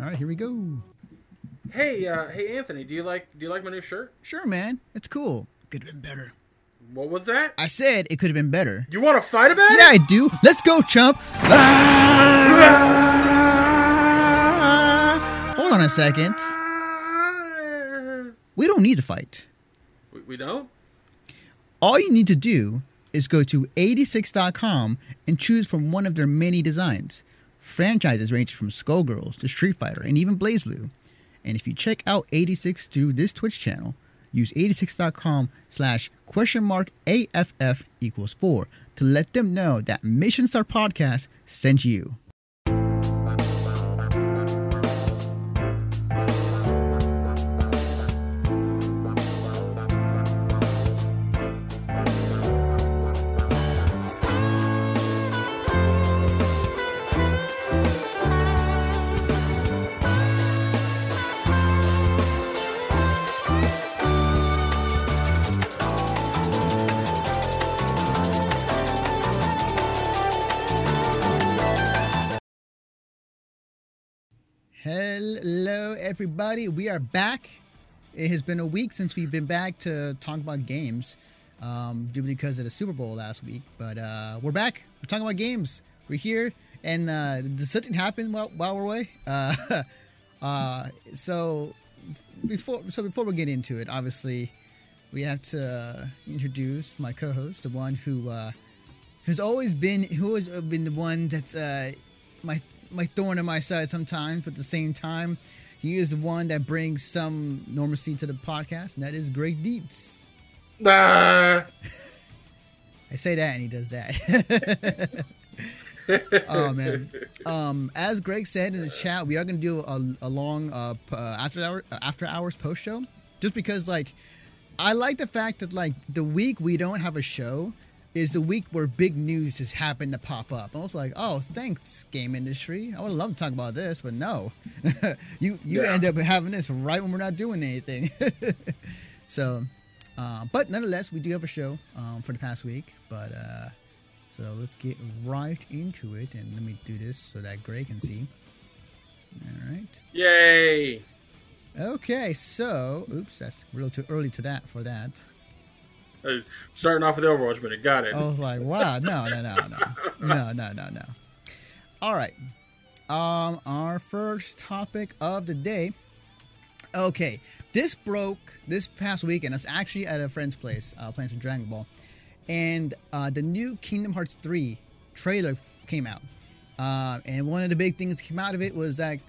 All right, here we go. Hey, uh, hey, Anthony, do you like do you like my new shirt? Sure, man. It's cool. Could have been better. What was that? I said it could have been better. You want to fight about Yeah, it? I do. Let's go, chump. Ah! Hold on a second. We don't need to fight. We, we don't. All you need to do is go to 86.com and choose from one of their many designs. Franchises range from Skullgirls to Street Fighter and even BlazBlue. And if you check out 86 through this Twitch channel, use 86.com slash question mark AFF equals 4 to let them know that Mission Star Podcast sent you. Hello, everybody. We are back. It has been a week since we've been back to talk about games, um, due because of the Super Bowl last week. But uh, we're back. We're talking about games. We're here, and uh, something happen while, while we're away? Uh, uh, so before so before we get into it, obviously we have to uh, introduce my co-host, the one who uh, always been who has been the one that's uh, my my thorn in my side sometimes, but at the same time, he is the one that brings some normalcy to the podcast, and that is Greg Dietz. Ah. I say that, and he does that. oh man! Um, as Greg said in the chat, we are going to do a, a long uh, uh, after hour uh, after hours post show, just because like I like the fact that like the week we don't have a show is the week where big news has happened to pop up. I was like, oh, thanks, game industry. I would love to talk about this, but no, you you Yeah. end up having this right when we're not doing anything. so, uh, but nonetheless, we do have a show um, for the past week. But uh, so let's get right into it, and let me do this so that Gray can see. All right. Yay! Okay. So, oops, that's a little too early to that for that. Starting off with Overwatch minute. Got it. I was like, wow, no, no, no, no, no, no, no, no. All right. Um, our first topic of the day. Okay, this broke this past weekend. It's actually at a friend's place, uh, playing some Dragon Ball, and uh, the new Kingdom Hearts 3 trailer came out. Uh, and one of the big things that came out of it was like,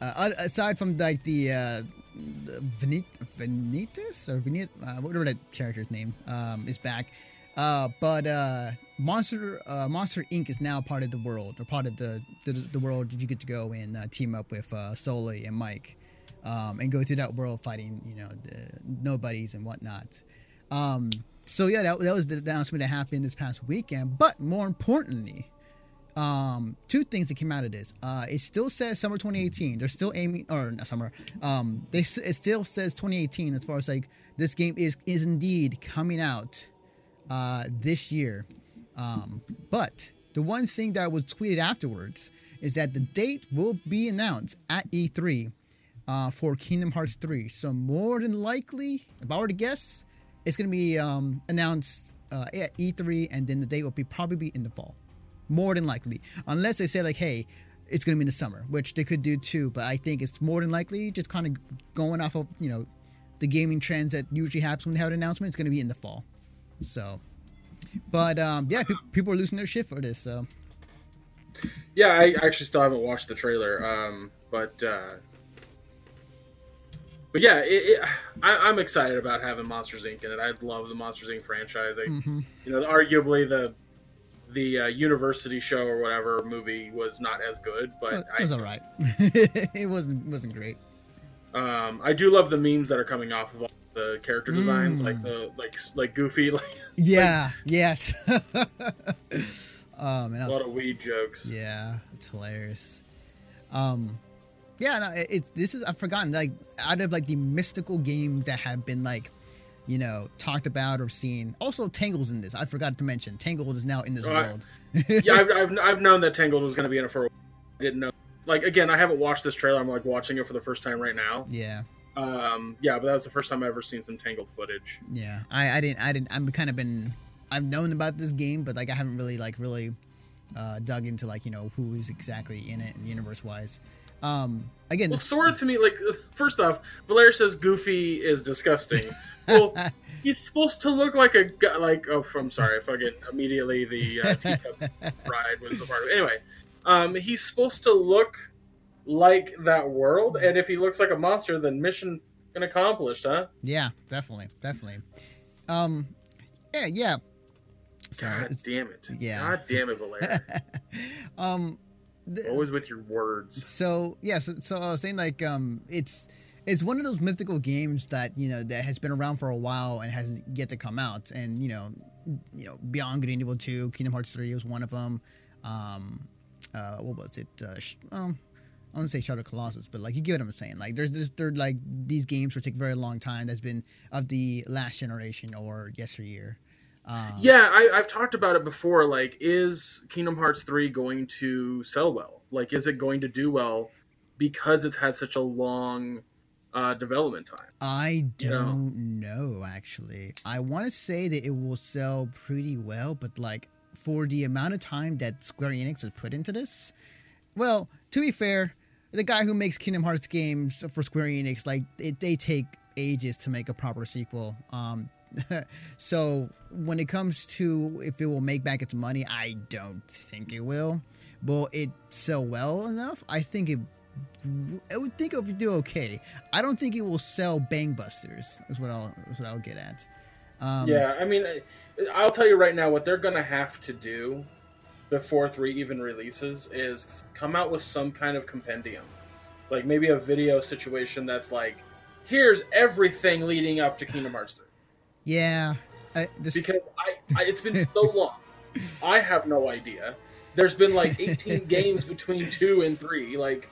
uh, aside from like the, uh, Venit- Venitas or Venit, uh, whatever that character's name um, is back. Uh, but uh, Monster uh, Monster Inc. is now part of the world, or part of the the, the world that you get to go and uh, team up with uh, Sulley and Mike, um, and go through that world fighting, you know, the nobodies and whatnot. Um, so yeah, that, that was the announcement that happened this past weekend. But more importantly, um, two things that came out of this. Uh, it still says summer 2018. They're still aiming, or not summer. Um, they it still says 2018 as far as like this game is is indeed coming out uh, this year. Um, but the one thing that was tweeted afterwards is that the date will be announced at E3 uh, for Kingdom Hearts 3. So more than likely, if I were to guess, it's going to be um, announced uh, at E3, and then the date will be probably be in the fall. More than likely, unless they say like, "Hey, it's going to be in the summer," which they could do too. But I think it's more than likely just kind of going off of you know the gaming trends that usually happens when they have an announcement. It's going to be in the fall. So, but um, yeah, pe- people are losing their shit for this. So Yeah, I actually still haven't watched the trailer. Um, but uh, but yeah, it, it, I, I'm excited about having Monsters Inc. in it. I love the Monsters Inc. franchise. I, mhm. You know, arguably the the uh, University show or whatever movie was not as good, but it I, was all right. it wasn't wasn't great. Um, I do love the memes that are coming off of all the character designs, Mm. like the like like Goofy, like Yeah. yes. oh man, a was lot of weed jokes. Yeah, it's hilarious. Um, yeah, no, it- it's this is I've forgotten like out of like the mystical games that have been like, you know, talked about or seen. Also, Tangle's in this. I forgot to mention Tangled is now in this Oh, I- world. yeah, I've, I've, I've known that Tangled was going to be in it for. a while. I didn't know like again, I haven't watched this trailer. I'm like watching it for the first time right now. Yeah. Um, yeah, but that was the first time I ever seen some Tangled footage. Yeah. I, I didn't I didn't I'm kind of been I've known about this game, but like I haven't really like really uh, dug into like you know who is exactly in it universe wise. Um, again, Well, this- Sora to me, like first off, Valeria says Goofy is disgusting. Well, he's supposed to look like a guy. Like oh, I'm sorry, I fucking immediately the uh, teacup ride was the part of it. Anyway, um, he's supposed to look like that world, and if he looks like a monster, then mission accomplished, huh? yeah, definitely, definitely. Um, yeah, yeah. Sorry. God it's- damn it! yeah. God damn it, Valeria! um, th- Always with your words. so yeah, so, so I was saying like um, it's it's one of those mythical games that you know that has been around for a while and has yet to come out, and you know, you know, Beyond Good and Evil Two, Kingdom Hearts Three was one of them. Um, uh, what was it? Uh, sh- um, I want to say Shadow Colossus, but like you get what I'm saying. Like there's this, like these games will take a very long time. That's been of the last generation or yesteryear. Um, Yeah, I, I've talked about it before. Like, is Kingdom Hearts 3 going to sell well? Like, is it going to do well because it's had such a long uh, development time? I You know? don't know actually. I want to say that it will sell pretty well, but like for the amount of time that Square Enix has put into this, well, to be fair, the guy who makes Kingdom Hearts games for Square Enix, like it, they take ages to make a proper sequel. Um, so when it comes to if it will make back its money, I don't think it will. Will it sell well enough? I think it. I would think it would do okay. I don't think it will sell bangbusters. Is what I'll. Is what I'll get at. Um, yeah, I mean, I- I'll tell you right now what they're going to have to do before 3 even releases is come out with some kind of compendium. Like, maybe a video situation that's like, here's everything leading up to Kingdom Hearts 3. Yeah. Uh, this, because I, I it's been so long. I have no idea. There's been like 18 games between two and three. Like,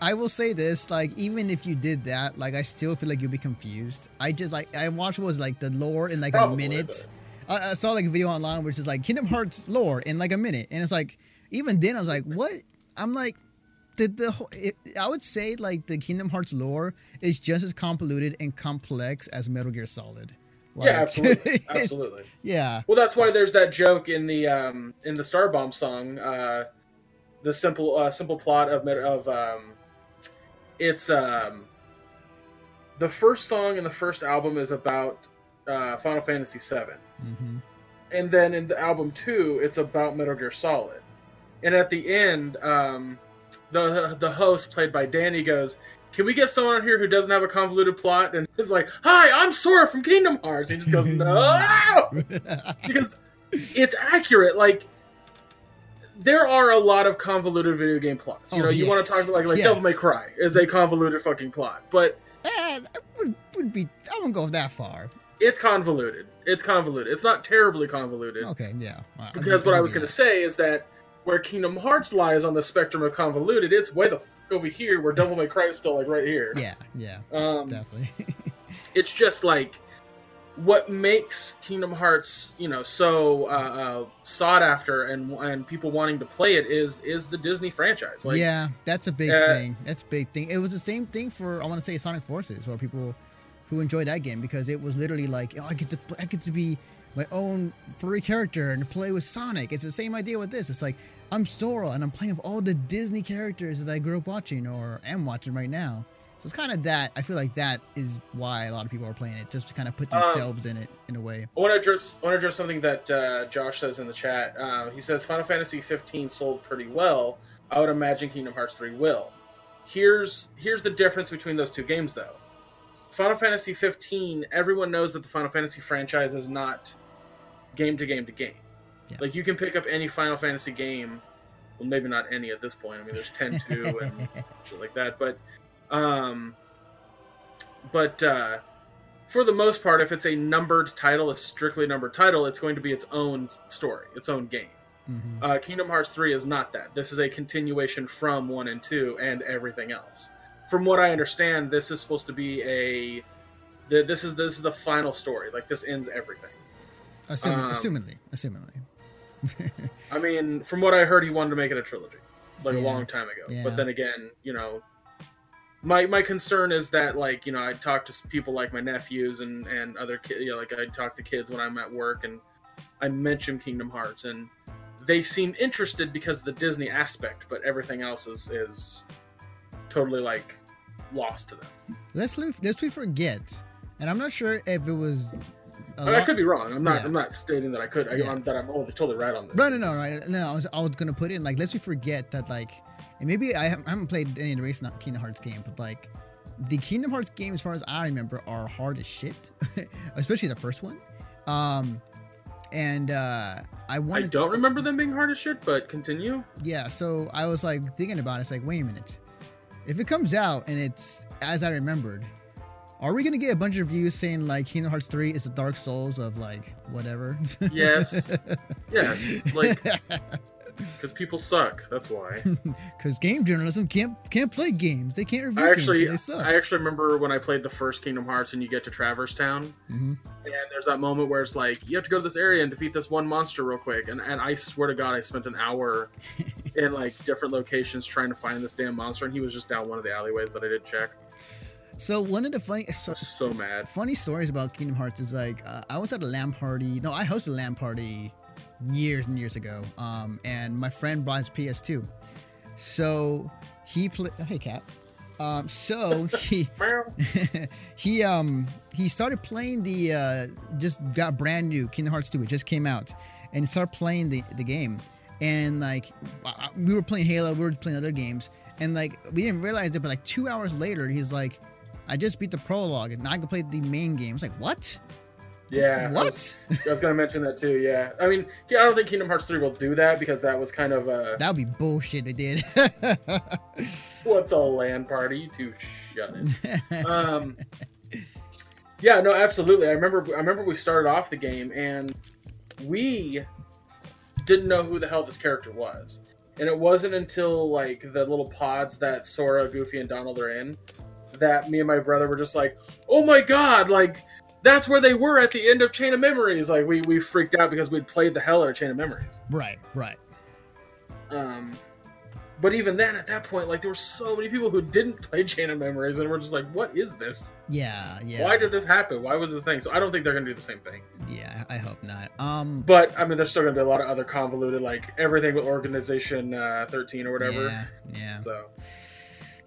I will say this, like even if you did that, like I still feel like you'll be confused. I just like I watched what was like the lore in like Probably, a minute. I, I saw like a video online which is like Kingdom Hearts lore in like a minute, and it's like even then I was like, what? I'm like, the the whole, it, I would say like the Kingdom Hearts lore is just as convoluted and complex as Metal Gear Solid. Like, yeah, absolutely, absolutely. yeah, Well, that's why there's that joke in the um in the Starbomb song. Uh, the simple uh, simple plot of of um, it's um, the first song in the first album is about uh, Final Fantasy VII. hmm and then in the album two, it's about Metal Gear Solid. And at the end, um, the the host, played by Danny, goes, "Can we get someone on here who doesn't have a convoluted plot?" And it's like, "Hi, I'm Sora from Kingdom Hearts." And he just goes, "No," because it's accurate. Like there are a lot of convoluted video game plots. You Oh, know, you want to yes. talk like like Yes. Devil May Cry is a convoluted fucking plot, but Eh, I wouldn't, wouldn't be. I wouldn't go that far. it's convoluted. It's convoluted. It's not terribly convoluted. Okay, yeah. I'll Because what I'll was going to say is that where Kingdom Hearts lies on the spectrum of convoluted, it's way the f- over here where Devil May Cry is still like right here. Yeah, yeah, Um, definitely. it's just like what makes Kingdom Hearts, you know, so uh, uh, sought after and and people wanting to play it is is the Disney franchise. Like, yeah, that's a big uh, thing. That's a big thing. It was the same thing for I want to say Sonic Forces, where people who enjoyed that game because it was literally like, oh, I get to I get to be my own furry character and play with Sonic. It's the same idea with this. It's like I'm Sora and I'm playing with all the Disney characters that I grew up watching or am watching right now. So it's kind of that. I feel like that is why a lot of people are playing it, just to kind of put Um, themselves in it in a way. I want to address I want to address something that uh, Josh says in the chat. Uh, he says Final Fantasy 15 sold pretty well. I would imagine Kingdom Hearts 3 will. Here's here's the difference between those two games, though. Final Fantasy 15, everyone knows that the Final Fantasy franchise is not game to game to game. Yeah. Like you can pick up any Final Fantasy game. Well, maybe not any at this point. I mean, there's 10 2 and shit like that. But, um, but uh, for the most part, if it's a numbered title, a strictly numbered title, it's going to be its own story, its own game. hmm Uh, Kingdom Hearts 3 is not that. This is a continuation from 1 and 2 and everything else. From what I understand, this is supposed to be a. The, this is this is the final story. Like this ends everything. Assuming, um, assumingly, assumingly. I mean, from what I heard, he wanted to make it a trilogy. like a long time ago. Yeah. But then again, you know, my my concern is that like you know I talk to people like my nephews and and other kids. You know, like I talk to kids when I'm at work and I mention Kingdom Hearts and they seem interested because of the Disney aspect, but everything else is is totally like lost to them. Let's leave, let's we forget, and I'm not sure if it was. I, mean, I could be wrong. I'm not. Yeah. I'm not stating that I could. I, Yeah. I'm, that I'm totally, totally right on this. No, no, no, right? No, I was, I was gonna put in like, let's we forget that like, and maybe I haven't, played any of the recent Kingdom Hearts game, but like, the Kingdom Hearts game, as far as I remember, are hard as shit, especially the first one. Um, and uh, I want. I don't remember them being hard as shit, but continue. yeah. So I was like thinking about it. It's like, wait a minute, if it comes out and it's as I remembered. Are we gonna get a bunch of reviews saying like Kingdom Hearts 3 is the Dark Souls of like whatever? Yes. Yes, like because people suck. That's why. Because game journalism can't can't play games. They can't review I actually, games. They suck. I actually remember when I played the first Kingdom Hearts, and you get to Traverse Town, hmm and there's that moment where it's like you have to go to this area and defeat this one monster real quick, and and I swear to God, I spent an hour in like different locations trying to find this damn monster, and he was just down one of the alleyways that I did check. So one of the funny so, So mad. funny stories about Kingdom Hearts is like uh, I was at a LAN party. No, I hosted a LAN party years and years ago. Um, and my friend brought his PS2. So he played. Oh, hey, cat. Um, so he he um he started playing the uh just got brand new Kingdom Hearts 2 it just came out and he started playing the the game and like we were playing Halo we were playing other games and like we didn't realize it but like 2 hours later he's like I just beat the prologue and now I can play the main game. It's like what? Yeah. I What? was, I was gonna mention that too. Yeah. I mean, I don't think Kingdom Hearts three will do that because that was kind of a That would be bullshit. It did. what's a land party? You two shut it. um, yeah, no, absolutely. I remember. I remember we started off the game and we didn't know who the hell this character was, and it wasn't until like the little pods that Sora, Goofy, and Donald are in that me and my brother were just like, "Oh my god!" Like that's where they were at the end of Chain of Memories. Like we we freaked out because we'd played the hell out of Chain of Memories. right, right. Um, but even then, at that point, like there were so many people who didn't play Chain of Memories, and were just like, "What is this? Yeah, yeah. Why did this happen? Why was this thing?" So I don't think they're gonna do the same thing. Yeah, I hope not. Um, But I mean, there's still gonna be a lot of other convoluted, like everything with Organization uh, 13 or whatever. Yeah, yeah. So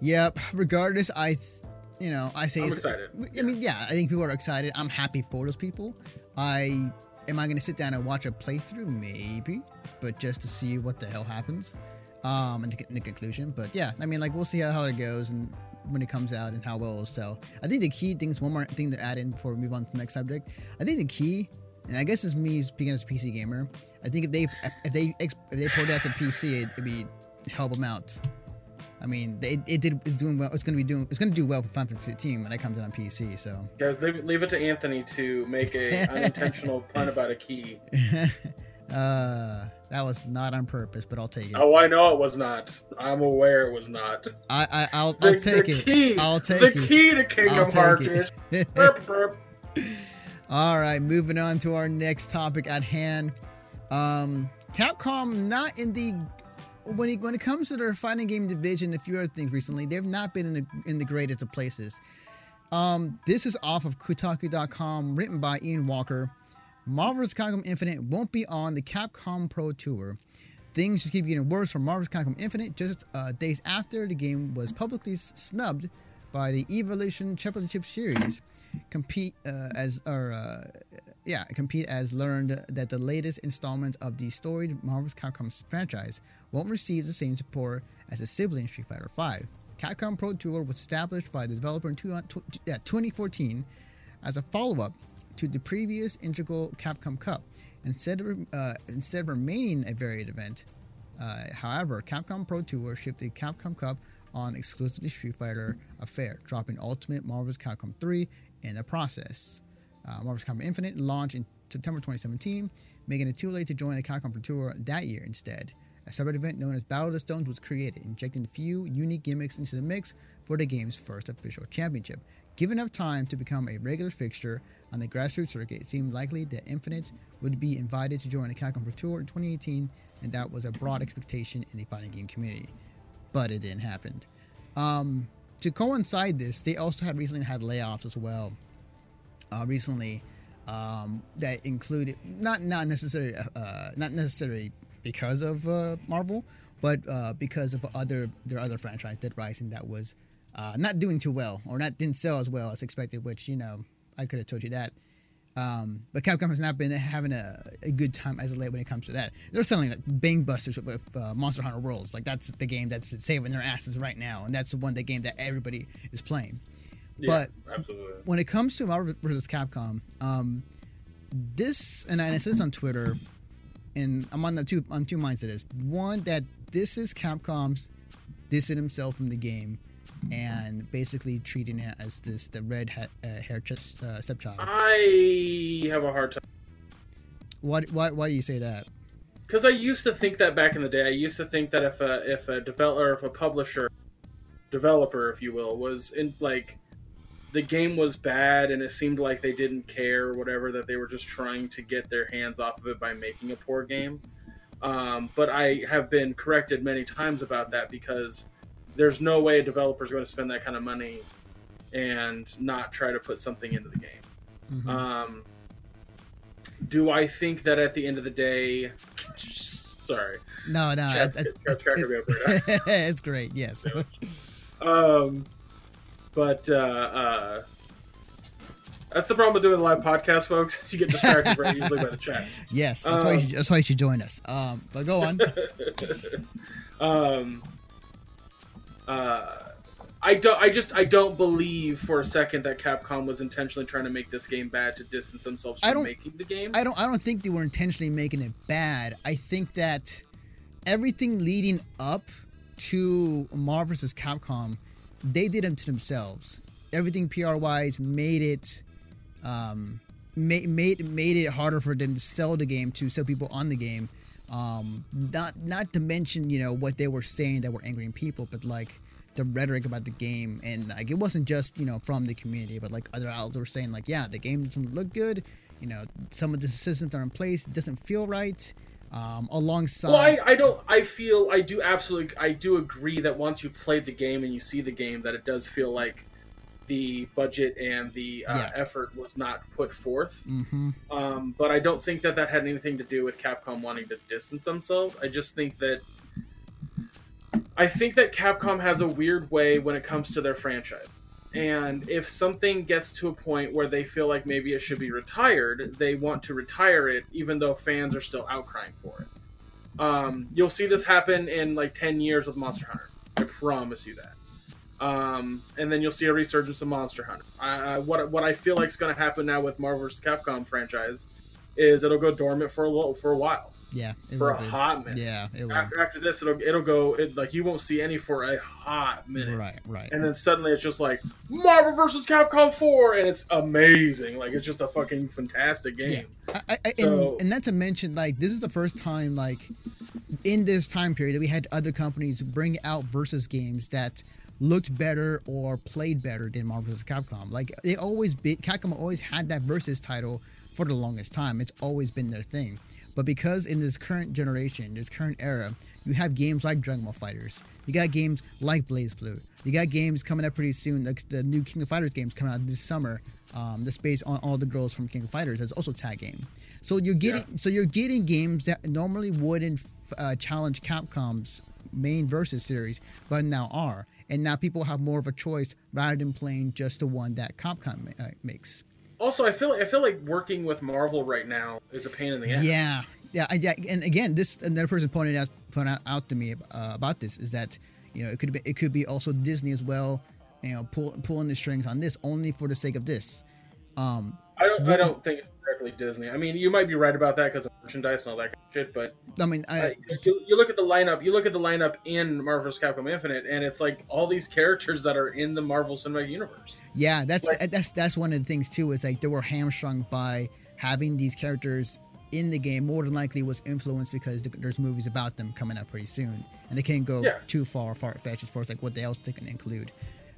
Yep. Regardless, I, th- you know, I say I'm excited. I mean, yeah, I think people are excited. I'm happy for those people. I am I going to sit down and watch a playthrough? Maybe, but just to see what the hell happens, um, and to get in the conclusion. But yeah, I mean, like we'll see how, how it goes and when it comes out and how well it'll sell. I think the key things. One more thing to add in before we move on to the next subject. I think the key. And I guess it's me speaking as a PC gamer. I think if they if they if they port that to PC, it'd be help them out. I mean, it, it did. It's doing well. It's gonna be doing. It's gonna do well for Final Fantasy 15 when it comes out on PC. So, guys, leave, leave it to Anthony to make a unintentional pun about a key. uh, that was not on purpose, but I'll take it. Oh, I know it was not. I'm aware it was not. I, I, I'll, The, I'll take the it. Key, I'll take the it. The key to Kingdom Hearts burp, burp. All right, moving on to our next topic at hand. Um, Capcom not in the when it, when it comes to their fighting game division, a few other things recently, they've not been in the in the greatest of places. Um, this is off of Kotaku.com, written by Ian Walker. Marvel's Capcom Infinite won't be on the Capcom Pro Tour. Things just keep getting worse for Marvel's Capcom Infinite just uh, days after the game was publicly snubbed by the Evolution Championship Series. Compete uh, as or uh, yeah, compete as learned that the latest installment of the storied Marvel's Capcom franchise won't receive the same support as the sibling Street Fighter V. Capcom Pro Tour was established by the developer in two, tw- yeah, 2014 as a follow-up to the previous integral Capcom Cup. Instead of uh, instead of remaining a varied event, uh, however, Capcom Pro Tour shipped the Capcom Cup on exclusively Street Fighter Affair, dropping Ultimate Marvel's Capcom 3 in the process. Uh, Marvel's Capcom Infinite launched in September 2017, making it too late to join the Capcom Tour that year instead. a separate event known as Battle of the Stones was created, injecting a few unique gimmicks into the mix for the game's first official championship. Given enough time to become a regular fixture on the grassroots circuit, it seemed likely that Infinite would be invited to join the Capcom Pro Tour in 2018, and that was a broad expectation in the fighting game community. But it didn't happen. Um, to coincide this, they also had recently had layoffs as well. Uh, recently, um, that included not not necessarily uh, not necessarily because of uh, Marvel, but uh, because of other their other franchise, Dead Rising, that was uh, not doing too well or not didn't sell as well as expected. Which you know I could have told you that. Um, but Capcom has not been having a, a, good time as of late when it comes to that. They're selling like bang busters with, with uh, Monster Hunter Worlds. Like that's the game that's saving their asses right now, and that's the one the game that everybody is playing. Yeah, but absolutely. when it comes to Marvel vs. Capcom, um, this and I said this on Twitter, and I'm on the two on two minds of this. One that this is Capcom's dissing himself from the game and basically treating it as this the red ha- uh, hair ch- uh, stepchild. I have a hard time What why why do you say that? because I used to think that back in the day. I used to think that if a if a developer, if a publisher, developer, if you will, was in like the game was bad and it seemed like they didn't care or whatever that they were just trying to get their hands off of it by making a poor game. Um, but I have been corrected many times about that because there's no way a developer is going to spend that kind of money and not try to put something into the game. Mhm. Um, do I think that at the end of the day, sorry, no, no, it's, it's, cracking me up right now. it's great. Yes. Um, but uh, uh, that's the problem with doing a live podcast, folks. you get distracted very easily by the chat. Yes, that's, why you Um, should, that's why you should join us. Um, but go on. um, uh, I don't. I just. I don't believe for a second that Capcom was intentionally trying to make this game bad to distance themselves from making the game. I don't I don't think they were intentionally making it bad. I think that everything leading up to Marvel vs. Capcom, they did them to themselves. Everything PR wise made it um, made, made made it harder for them to sell the game to sell people on the game. Um, not not to mention you know what they were saying that were angering people, but like the rhetoric about the game and like it wasn't just you know from the community, but like other outlets were saying like yeah the game doesn't look good. You know some of the systems are in place, it doesn't feel right. Um, alongside Well, I, I don't. I feel I do absolutely. I do agree that once you played the game and you see the game, that it does feel like the budget and the uh, Yeah. effort was not put forth. hmm Um, but I don't think that that had anything to do with Capcom wanting to distance themselves. I just think that I think that Capcom has a weird way when it comes to their franchise. And if something gets to a point where they feel like maybe it should be retired, they want to retire it, even though fans are still outcrying for it. Um, you'll see this happen in like 10 years with Monster Hunter. I promise you that. Um, and then you'll see a resurgence of Monster Hunter. What what I feel like is going to happen now with Marvel vs. Capcom franchise is it'll go dormant for a little for a while, yeah for a be. hot minute. yeah it will After, after this, it'll it'll go it, like you won't see any for a hot minute, right right and then suddenly it's just like Marvel vs. Capcom Four, and it's amazing. Like it's just a fucking fantastic game. I, I, I- So- and, and not to mention, like, this is the first time, like, in this time period that we had other companies bring out versus games that looked better or played better than Marvel vs. Capcom. Like, they always be Capcom always had that versus title for the longest time. It's always been their thing. But because in this current generation, this current era, you have games like Dragon Ball Fighters, you got games like BlazBlue, you got games coming up pretty soon, like the new King of Fighters games coming out this summer. Um, that's based on all the girls from King of Fighters. That's also tag game. So you're getting so you're getting games that normally wouldn't uh, challenge Capcom's main versus series, but now are. And now people have more of a choice rather than playing just the one that Capcom uh, makes. Also, I feel I feel like working with Marvel right now is a pain in the ass. Yeah, yeah, I- yeah. And again, this another person pointed out pointed out, to me uh, about this is that you know it could be it could be also Disney as well. You know, pull, pulling the strings on this only for the sake of this. Um, I don't. I don't think it's directly Disney. I mean, you might be right about that because of merchandise and all that kind of shit. But I mean, I, uh, you, you look at the lineup. You look at the lineup in Marvel vs. Capcom Infinite, and it's like all these characters that are in the Marvel Cinematic Universe. Yeah, that's Like- that's that's one of the things too. Is like they were hamstrung by having these characters in the game more than likely was influenced because there's movies about them coming out pretty soon, and they can't go Yeah. too far far fetched as far as like what else they can include.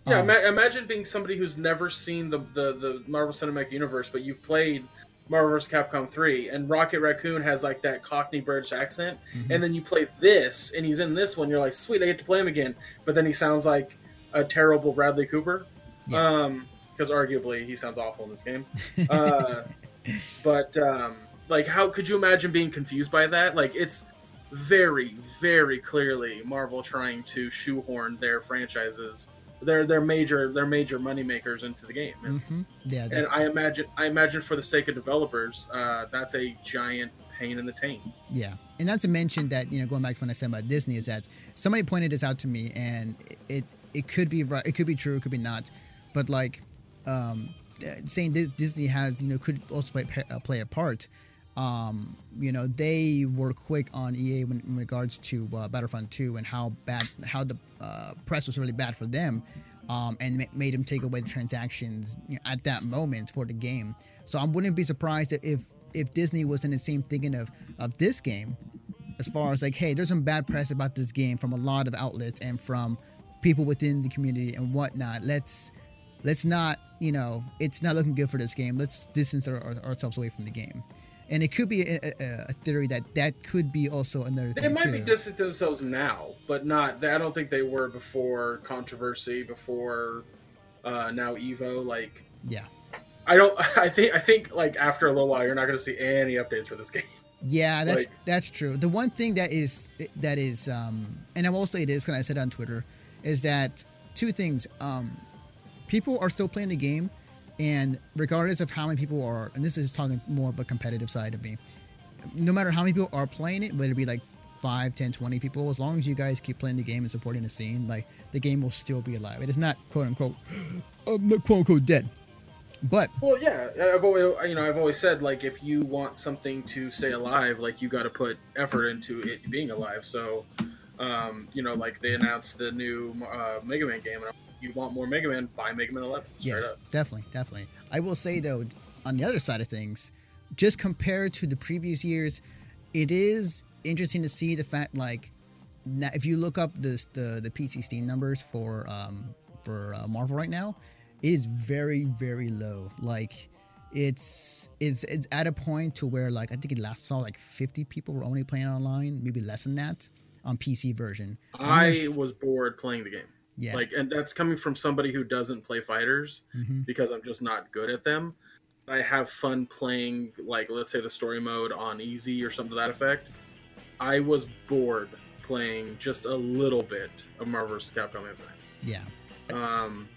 Yeah, Um, ima- imagine being somebody who's never seen the, the, the Marvel Cinematic Universe, but you've played Marvel vs. Capcom 3, and Rocket Raccoon has like that Cockney British accent, Mhm. and then you play this, and he's in this one, you're like, sweet, I get to play him again, but then he sounds like a terrible Bradley Cooper. Yeah. Um, because arguably he sounds awful in this game. Uh, but um, like, how could you imagine being confused by that? Like, it's very, very clearly Marvel trying to shoehorn their franchises, their their major their major money makers into the game. And, hmm Yeah, and I imagine, I imagine for the sake of developers, uh, that's a giant pain in the taint. yeah. And not to mention that you know going back to what I said about Disney is that somebody pointed this out to me, and it it could be right, it could be true, it could be not, but like um, saying Disney has you know could also play play a part. Um, you know they were quick on EA when, in regards to uh, Battlefront 2 and how bad how the uh, press was really bad for them, um, and ma- made them take away the transactions you know, at that moment for the game. So I wouldn't be surprised if if Disney was in the same thinking of of this game, as far as like, hey, there's some bad press about this game from a lot of outlets and from people within the community and whatnot. Let's let's not, you know, it's not looking good for this game. Let's distance our, our- ourselves away from the game. And it could be a, a, a theory that that could be also another They thing might too. be distant themselves now, but not. I don't think they were before controversy, before uh, now Evo. Like, yeah, I don't. I think. I think like after a little while, you're not going to see any updates for this game. yeah, that's Like- that's true. The one thing that is that is, um, and I will say this because I said it on Twitter, is that two things. Um, people are still playing the game, and regardless of how many people are, and this is talking more of a competitive side of me, no matter how many people are playing it, whether it be like 5, 10, 20 people, as long as you guys keep playing the game and supporting the scene, like the game will still be alive. It is not quote unquote, um, quote unquote dead. But Well, yeah, I've always, you know, I've always said like if you want something to stay alive, like you got to put effort into it being alive. So, um, you know, like they announced the new uh, Mega Man game, and you want more Mega Man, buy Mega Man 11. Yes, up. definitely, definitely. I will say though, on the other side of things, just compared to the previous years, it is interesting to see the fact like, if you look up this the the PC Steam numbers for um for uh, Marvel right now, it is very very low. Like. It's it's it's at a point to where like I think it last saw like 50 people were only playing online, maybe less than that on PC version. I Unless- was bored playing the game. Yeah, Like, and that's coming from somebody who doesn't play fighters mhm, because I'm just not good at them. I have fun playing, like, let's say the story mode on easy or something to that effect. I was bored playing just a little bit of Marvel vs. Capcom Infinite. yeah, Um,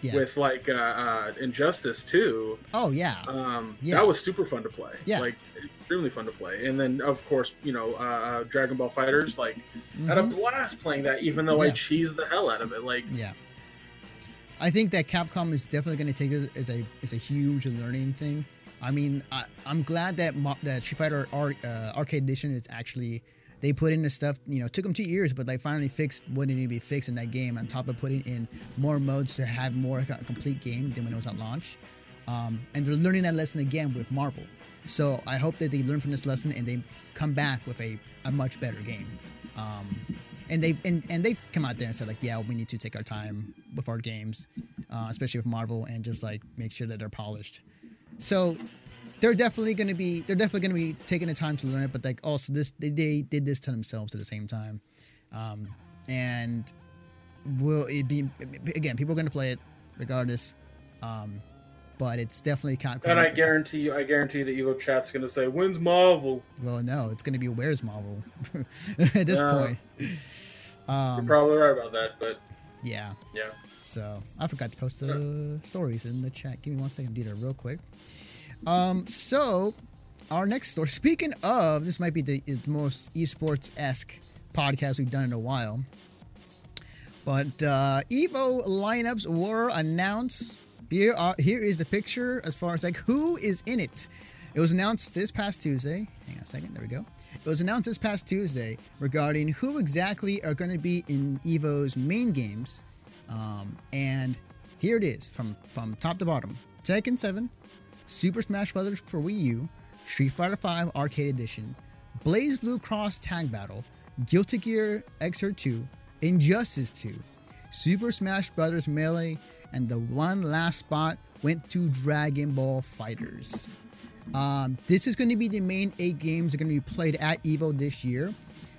yeah. With like uh, uh, Injustice too, oh yeah, um, Yeah. that was super fun to play. Yeah. like extremely fun to play. And then of course, you know, uh, uh, Dragon Ball Fighters, like had a mhm. blast playing that, even though I Yeah. cheesed the hell out of it. Like, Yeah. I think that Capcom is definitely going to take this as a as a huge learning thing. I mean, I, I'm glad that Mo- that Street Fighter Ar- uh, Arcade Edition is actually they put in the stuff. You know, took them two years, but they finally fixed what needed to be fixed in that game. On top of putting in more modes to have more co- complete game than when it was at launch, um, and they're learning that lesson again with Marvel. So I hope that they learn from this lesson and they come back with a, a much better game. Um, and they and, and they come out there and said like, yeah, we need to take our time with our games, uh, especially with Marvel, and just like make sure that they're polished. So they're definitely going to be they're definitely going to be taking the time to learn it, but like also this they, they did this to themselves at the same time, um, and will it be again? People are going to play it regardless, um, but it's definitely kind and I guarantee you, I guarantee the Evo chat's gonna say, "When's Marvel?" well, no, it's going to be where's Marvel at this Yeah. point. You're Um, probably right about that, but yeah. yeah. So I forgot to post the stories in the chat. Give me one second to do that real quick. Um, so our next story. Speaking of, this might be the, most esports esque podcast we've done in a while. But uh, Evo lineups were announced. Here are here is the picture as far as like who is in it. It was announced this past Tuesday. Hang on a second. There we go. It was announced this past Tuesday regarding who exactly are going to be in Evo's main games. Um, and here it is from from top to bottom: Tekken 7, Super Smash Bros. for Wii U, Street Fighter V Arcade Edition, BlazBlue Cross Tag Battle, Guilty Gear Xrd 2, Injustice 2, Super Smash Bros. Melee, and the one last spot went to Dragon Ball Fighters. Um, this is going to be the main eight games that are going to be played at Evo this year.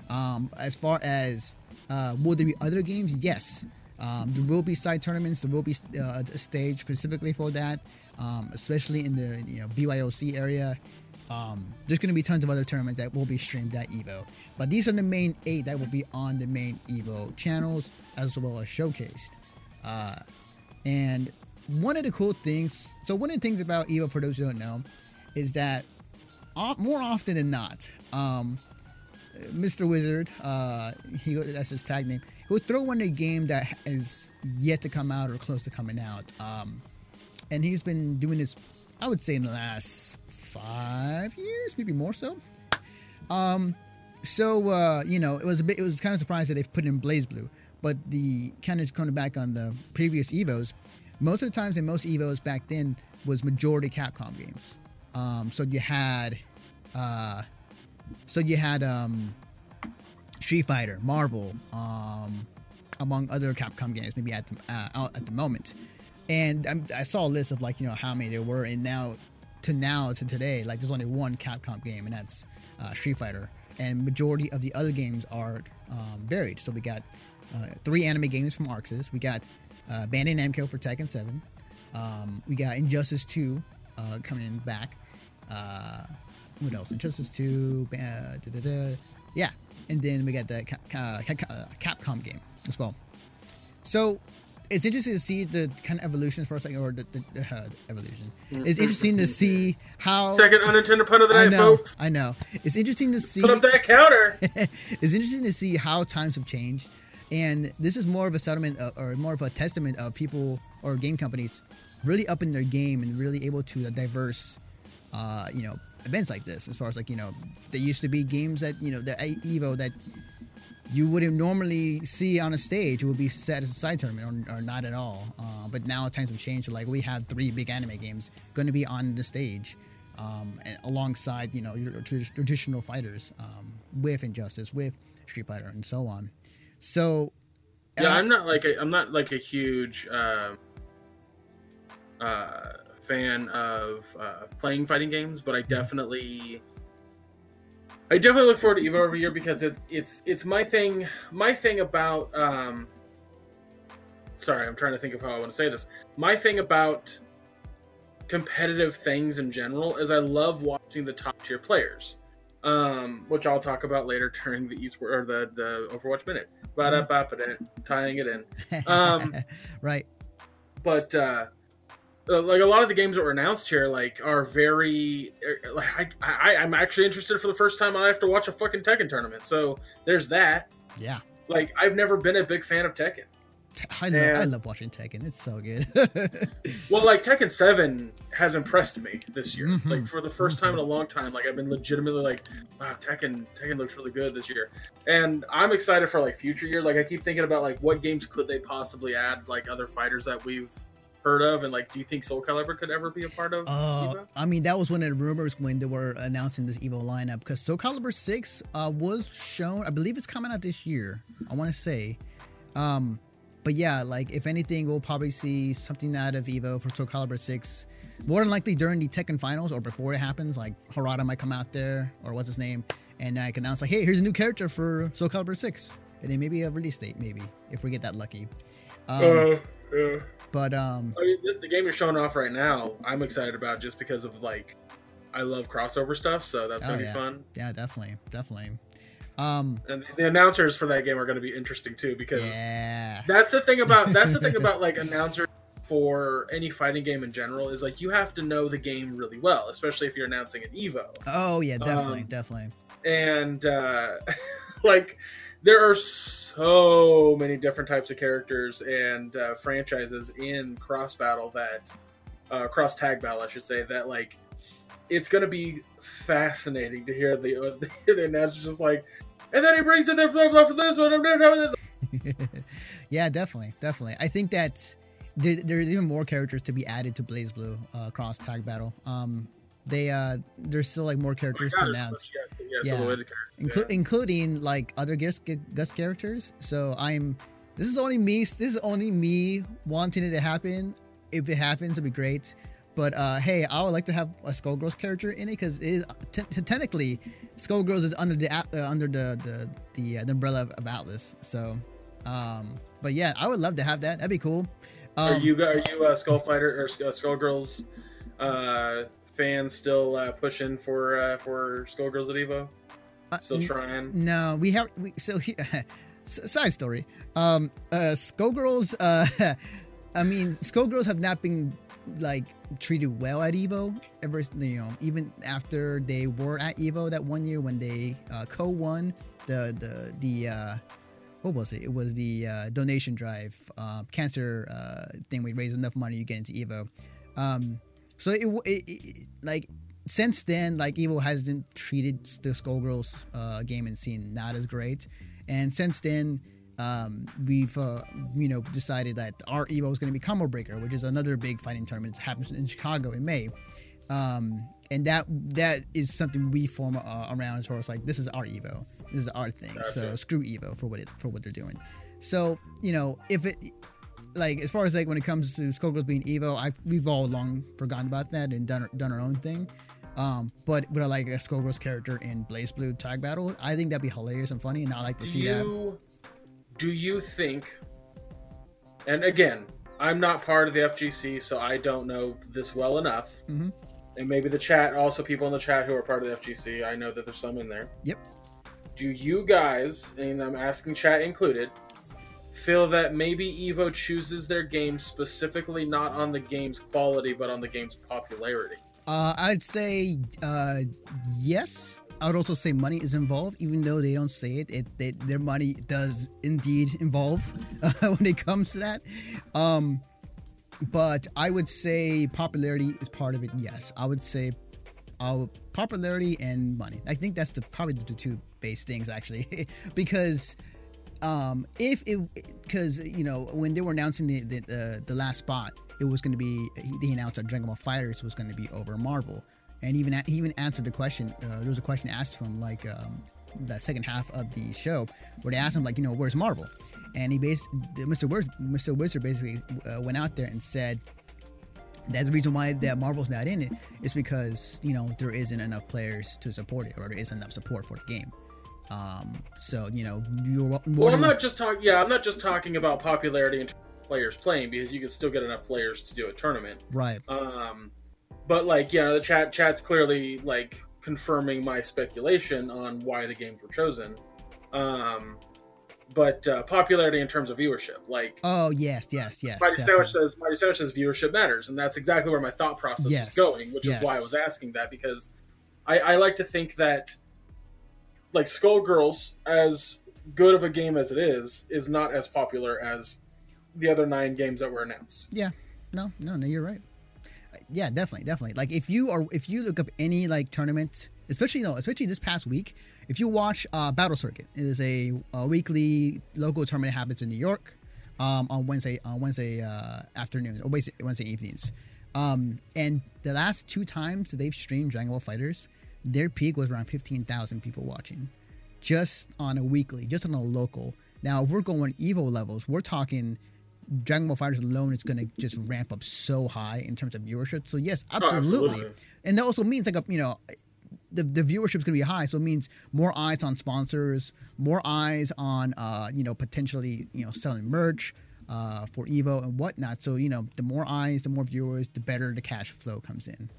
Um, as far as uh, will there be other games? Yes. Um, there will be side tournaments. There will be uh, a stage specifically for that, um, especially in the you know BYOC area. Um, there's going to be tons of other tournaments that will be streamed at Evo, but these are the main eight that will be on the main Evo channels as well as showcased. Uh, and one of the cool things, so one of the things about Evo, for those who don't know, is that more often than not, um, Mr. Wizard, uh, he that's his tag name. He'll throw in a game that is yet to come out or close to coming out. Um, and he's been doing this, I would say, in the last five years, maybe more so. Um, so uh, you know, it was a bit, it was kind of surprised that they've put in BlazBlue, but the kind of coming back on the previous Evos, most of the times in most Evos back then was majority Capcom games. Um, so you had, uh, so you had um, Street Fighter, Marvel, um, among other Capcom games, maybe at the uh, out at the moment. And I'm, i saw a list of like you know how many there were, and now to now to today, like there's only one Capcom game, and that's uh, Street Fighter. And majority of the other games are um, varied. So we got uh, three anime games from ArcSys. We got uh, Bandai Namco for Tekken 7. Um, we got Injustice 2 uh, coming back. Uh, what else? Injustice 2. Uh, yeah. And then we got the uh, Capcom game as well. So it's interesting to see the kind of evolution for a second, or the, the uh, evolution. It's interesting to see how. Second unintended pun of the I night, know, folks. I know. It's interesting to see. Put up that counter. it's interesting to see how times have changed, and this is more of a settlement of, or more of a testament of people or game companies really upping their game and really able to diverse, uh, you know, events like this. As far as like you know, there used to be games that you know the Evo that you wouldn't normally see on a stage It would be set as a side tournament or, or not at all. Uh, but now times have changed. So like we have three big anime games going to be on the stage, um, and alongside you know your traditional fighters um, with Injustice, with Street Fighter, and so on. So yeah, I'm not like a, I'm not like a huge uh, uh, fan of uh, playing fighting games, but I Mm-hmm. definitely I definitely look forward to Evo every year because it's it's it's my thing. My thing about um, sorry, I'm trying to think of how I want to say this. My thing about competitive things in general is I love watching the top tier players, um, which I'll talk about later during the Eastward or the the Overwatch minute. Ba-da-ba-ba-da, tying it in. Um, right. but uh, uh, like a lot of the games that were announced here, like are very. uh, Like I, I, I'm actually interested for the first time. I have to watch a fucking Tekken tournament, so there's that. Yeah. Like I've never been a big fan of Tekken. I love, Yeah. I love watching Tekken. It's so good. Well, like Tekken Seven has impressed me this year. Mhm. Like for the 1st time in a long time, like I've been legitimately like, wow, Tekken Tekken looks really good this year, and I'm excited for like future years. Like I keep thinking about like what games could they possibly add, like other fighters that we've heard of, and like, do you think Soul Calibur could ever be a part of? Uh, Evo? I mean, that was one of the rumors when they were announcing this Evo lineup because Soul Calibur 6 uh, was shown. I believe it's coming out this year. I want to say. Um, but yeah, like if anything, we'll probably see something out of Evo for Soul Calibur 6. More than likely during the Tekken finals or before it happens. Like Harada might come out there or what's his name, and I can announce like, hey, here's a new character for Soul Calibur 6, and then maybe a release date, maybe if we get that lucky. Um, Uh, yeah. But um, I mean, this, the game is showing off right now. I'm excited about just because of like, I love crossover stuff, so that's Oh, gonna yeah. be fun. yeah, definitely, definitely. Um, And the announcers for that game are going to be interesting too because yeah. that's the thing about that's the thing about like announcers for any fighting game in general is like you have to know the game really well, especially if you're announcing an Evo. Oh yeah, definitely, Um, definitely. And uh, like there are so many different types of characters and uh, franchises in cross battle that uh, cross tag battle, I should say that like it's going to be fascinating to hear the uh, the just like. And then he brings in their blah blah for this one. blah, blah, blah." yeah, definitely, definitely. I think that there, there's even more characters to be added to BlazBlue uh, cross tag battle. Um, they uh there's still like more characters Oh to announce. yes, Yeah. characters, Inclu- including like other guest guest characters. So I'm this is only me. This is only me wanting it to happen. If it happens, it'd be great. But uh, hey, I would like to have a Skullgirls character in it because it is t- t- technically Skullgirls is under the uh, under the the the, uh, the umbrella of, of Atlas. So, um, but yeah, I would love to have that. That'd be cool. Um, are you are you uh, Skullfighter or uh, Skullgirls uh, fans still uh, pushing for uh, for Skullgirls at Evo? uh, Still n- trying. No, we have we, so he, side story. Um, uh, Skullgirls. Uh, I mean, Skullgirls have not been like treated well at Evo ever. You know, even after they were at Evo that one year when they uh, co-won the the the. Uh, what was it? It was the uh, donation drive, uh, cancer uh, thing. We raised enough money, you get into Evo. Um, so it, it, it like since then, like Evo hasn't treated the Skullgirls uh, gaming scene not as great, and since then, um, we've uh, you know decided that our Evo is going to be Combo Breaker, which is another big fighting tournament. that happens in Chicago in May, um, and that that is something we form uh, around as far as like this is our Evo, this is our thing. So screw Evo for what it for what they're doing. So you know if it like as far as like when it comes to Skullgirls being evil, I we've all long forgotten about that and done done our own thing. Um, but with like a Skullgirls character in BlazBlue Tag Battle, I think that'd be hilarious and funny, and I like to Do see that. do you think? And again, I'm not part of the FGC, so I don't know this well enough. Mhm. And maybe the chat, also people in the chat who are part of the FGC, I know that there's some in there. Yep. Do you guys, and I'm asking chat included, feel that maybe Evo chooses their game specifically not on the game's quality, but on the game's popularity? Uh, I'd say uh, yes. I would also say money is involved, even though they don't say it. It, their money does indeed involve uh, when it comes to that. Um, but I would say popularity is part of it. Yes, I would say uh, popularity and money. I think that's the probably the two base things actually, because um, if it because you know when they were announcing the the, the, last spot, it was going to be they announced that Dragon Ball FighterZ was going to be over Marvel, and even he even answered the question. Uh, there was a question asked to him like um, the second half of the show where they asked him like you know where's Marvel, and he based Mr. Mr. Wizard basically uh, went out there and said that the reason why that Marvel's not in it is because you know there isn't enough players to support it, or there isn't enough support for the game. Um, so you know you're more Well, I'm not just talking. Yeah, I'm not just talking about popularity and players playing because you can still get enough players to do a tournament. right. Um, but like, you know, the chat chat's clearly like confirming my speculation on why the games were chosen. Um, but uh, popularity in terms of viewership, like Oh yes, yes, yes. Mighty definitely. Sandwich says, Mighty Sandwich says viewership matters, and that's exactly where my thought process Yes, was going, which yes. is why I was asking that because I, I like to think that like Skullgirls, as good of a game as it is, is not as popular as the other nine games that were announced. Yeah, no, no, no, you're right. Yeah, definitely, definitely. Like if you are, if you look up any like tournament, especially no, especially this past week, if you watch uh, Battle Circuit, it is a, a weekly local tournament that happens in New York, um, on Wednesday on Wednesday uh, afternoon or Wednesday, Wednesday evenings. Um, and the last two times they've streamed Dragon Ball FighterZ, their peak was around fifteen thousand people watching, just on a weekly, just on a local. Now, if we're going Evo levels, we're talking Dragon Ball FighterZ alone is going to just ramp up so high in terms of viewership. So yes, absolutely, absolutely. and that also means like a, you know. The, the viewership is going to be high, so it means more eyes on sponsors, more eyes on uh, you know potentially you know selling merch uh, for Evo and whatnot. So you know the more eyes, the more viewers, the better the cash flow comes in.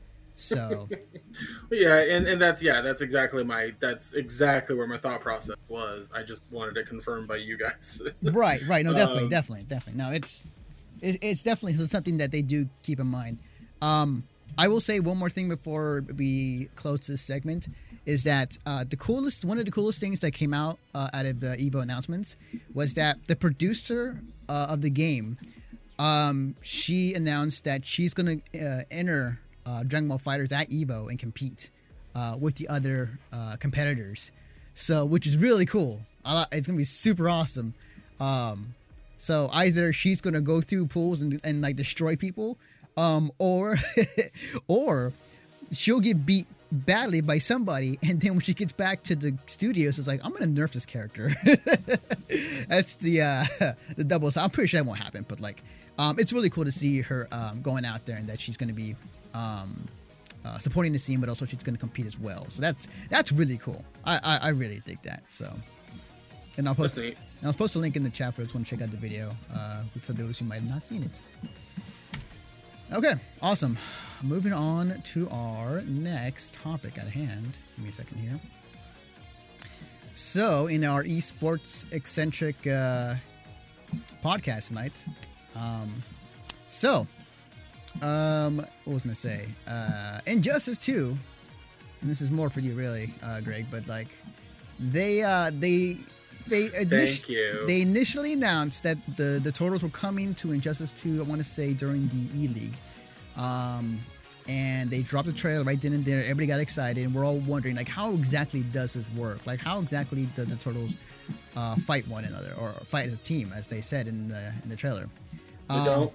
So Yeah, and, and that's yeah, that's exactly my that's exactly where my thought process was. I just wanted to confirm by you guys. right, right, no, definitely, Um, definitely, definitely. No, it's it, it's definitely something that they do keep in mind. Um, I will say one more thing before we close this segment is that uh, the coolest, one of the coolest things that came out uh, out of the Evo announcements was that the producer uh, of the game, um, she announced that she's gonna uh, enter uh, Dragon Ball FighterZ at Evo and compete uh, with the other uh, competitors. So, which is really cool. It's gonna be super awesome. Um, so either she's gonna go through pools and, and like destroy people, um, or or she'll get beat badly by somebody, and then when she gets back to the studios, it's like I'm gonna nerf this character. That's the uh, the double. So I'm pretty sure that won't happen, but like, um, it's really cool to see her um, going out there and that she's gonna be um, uh, supporting the scene, but also she's gonna compete as well. So that's that's really cool. I I, I really dig that. So, and I'll post I'll post a link in the chat for those who want to check out the video uh, for those who might have not seen it. Okay, awesome. Moving on to our next topic at hand. Give me a second here. So, in our esports eccentric uh, podcast tonight, um, so um, what was I gonna say? Uh, Injustice Two, and this is more for you, really, uh, Greg. But like, they uh, they they initi- they initially announced that the the totals were coming to Injustice 2. I want to say during the E League, um, and they dropped the trailer right then and there. Everybody got excited, and we're all wondering like, how exactly does this work? Like, how exactly does the turtles uh, fight one another or fight as a team, as they said in the in the trailer? They um, don't.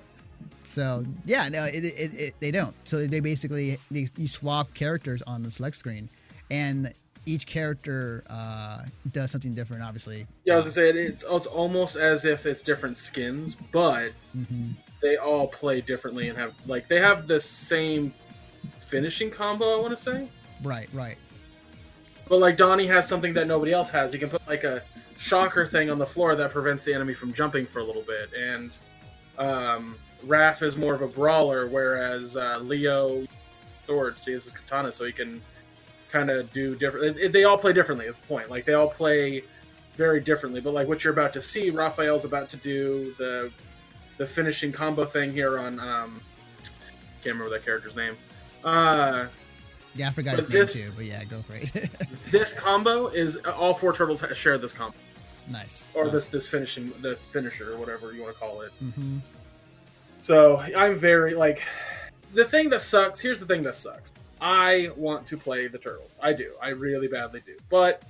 So yeah, no, it, it, it, they don't. So they basically they, you swap characters on the select screen, and each character uh, does something different. Obviously. Yeah, I was gonna say it's it's almost as if it's different skins, but mm-hmm. they all play differently and have like they have the same finishing combo. I want to say. Right. Right. But like Donnie has something that nobody else has. He can put like a shocker thing on the floor that prevents the enemy from jumping for a little bit, and um, Raph is more of a brawler, whereas uh, Leo swords he has his katana, so he can kind of do different. It, it, they all play differently. At the point, like they all play very differently. But like what you're about to see, Raphael's about to do the the finishing combo thing here on. Um, can't remember that character's name. Uh, yeah, I forgot his this, name too. But yeah, go for it. this combo is all four turtles share this combo. Nice. Or nice. this this finishing the finisher or whatever you want to call it. Mm-hmm. So I'm very like the thing that sucks. Here's the thing that sucks. I want to play the Turtles. I do. I really badly do. But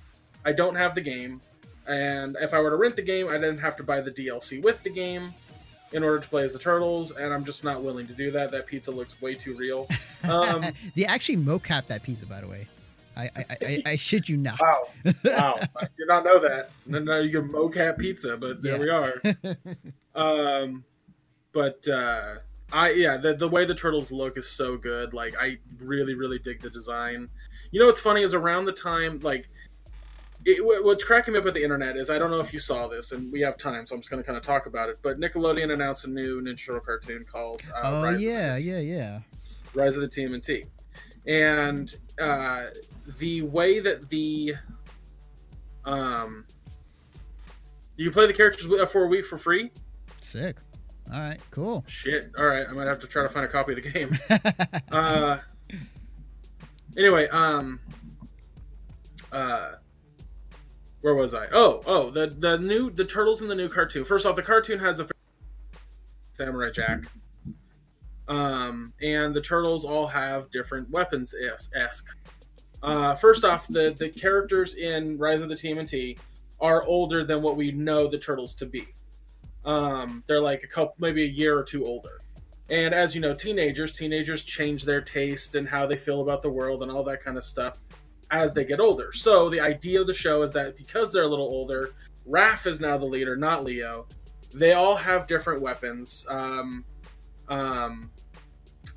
I don't have the game. And if I were to rent the game, I didn't have to buy the DLC with the game in order to play as the Turtles, and I'm just not willing to do that. That pizza looks way too real. Um, they actually mocap that pizza, by the way. I, I, I, I shit you not. Wow. Wow. I did not know that. No, you can mocap pizza, but there yeah. we are. um, but uh, I yeah, the the way the turtles look is so good. Like I really really dig the design. You know what's funny is around the time like it, what's cracking me up with the internet is I don't know if you saw this, and we have time, so I'm just going to kind of talk about it. But Nickelodeon announced a new Ninja Turtle cartoon called. Uh, oh Rise yeah, yeah, yeah. Rise of the TMNT, and uh, the way that the um, you play the characters for a week for free. Sick. All right, cool. Shit. All right, I might have to try to find a copy of the game. uh, anyway, um, uh, where was I? Oh, oh, the the new the turtles in the new cartoon. First off, the cartoon has a samurai jack. Um, and the turtles all have different weapons esque. Uh, first off, the the characters in Rise of the TMNT are older than what we know the turtles to be. Um, they're like a couple, maybe a year or two older. And as you know, teenagers, teenagers change their tastes and how they feel about the world and all that kind of stuff as they get older. So the idea of the show is that because they're a little older, Raph is now the leader, not Leo. They all have different weapons. Um, um,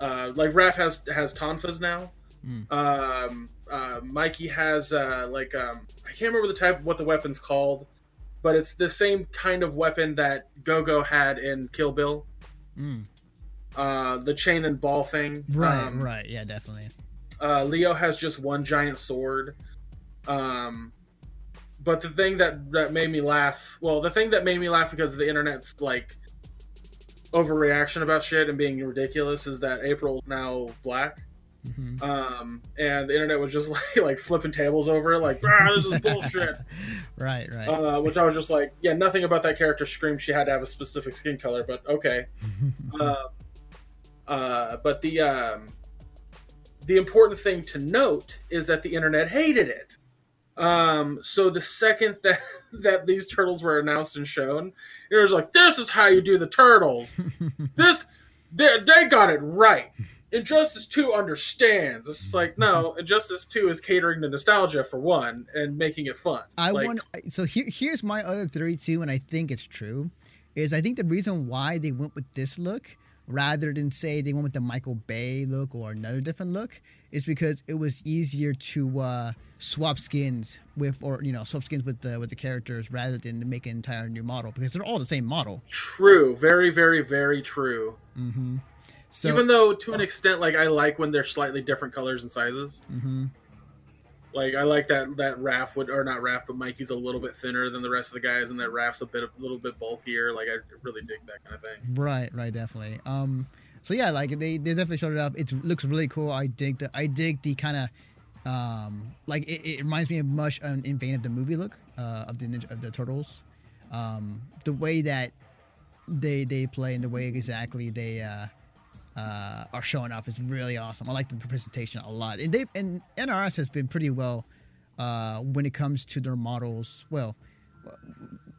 uh, like Raph has has tonfas now. Mm. Um, uh, Mikey has uh, like um, I can't remember the type what the weapon's called but it's the same kind of weapon that Gogo had in Kill Bill. Mm. Uh, the chain and ball thing. Right, um, right, yeah, definitely. Uh, Leo has just one giant sword. Um, but the thing that that made me laugh, well, the thing that made me laugh because the internet's like overreaction about shit and being ridiculous is that April's now black. Mm-hmm. Um, and the internet was just like like flipping tables over it, like, ah, this is bullshit. right, right. Uh, which I was just like, yeah, nothing about that character screams she had to have a specific skin color, but okay. uh, uh, but the um, the important thing to note is that the internet hated it. Um, so the second that that these turtles were announced and shown, it was like, this is how you do the turtles. this they, they got it right Injustice 2 understands. It's just like, no, Injustice 2 is catering to nostalgia for one and making it fun. I like, want so here here's my other theory too, and I think it's true. Is I think the reason why they went with this look rather than say they went with the Michael Bay look or another different look is because it was easier to uh, swap skins with or you know swap skins with the with the characters rather than to make an entire new model because they're all the same model. True, very, very, very true. Mm-hmm. So Even though, to an extent, like I like when they're slightly different colors and sizes. hmm Like I like that that Raph would, or not Raph, but Mikey's a little bit thinner than the rest of the guys, and that Raph's a bit a little bit bulkier. Like I really dig that kind of thing. Right, right, definitely. Um, so yeah, like they, they definitely showed it up. It looks really cool. I dig the I dig the kind of um like it, it reminds me of much um, in vein of the movie look uh, of the Ninja, of the turtles. Um, the way that they they play and the way exactly they uh, uh, are showing off is really awesome. I like the presentation a lot, and they and NRS has been pretty well uh, when it comes to their models. Well,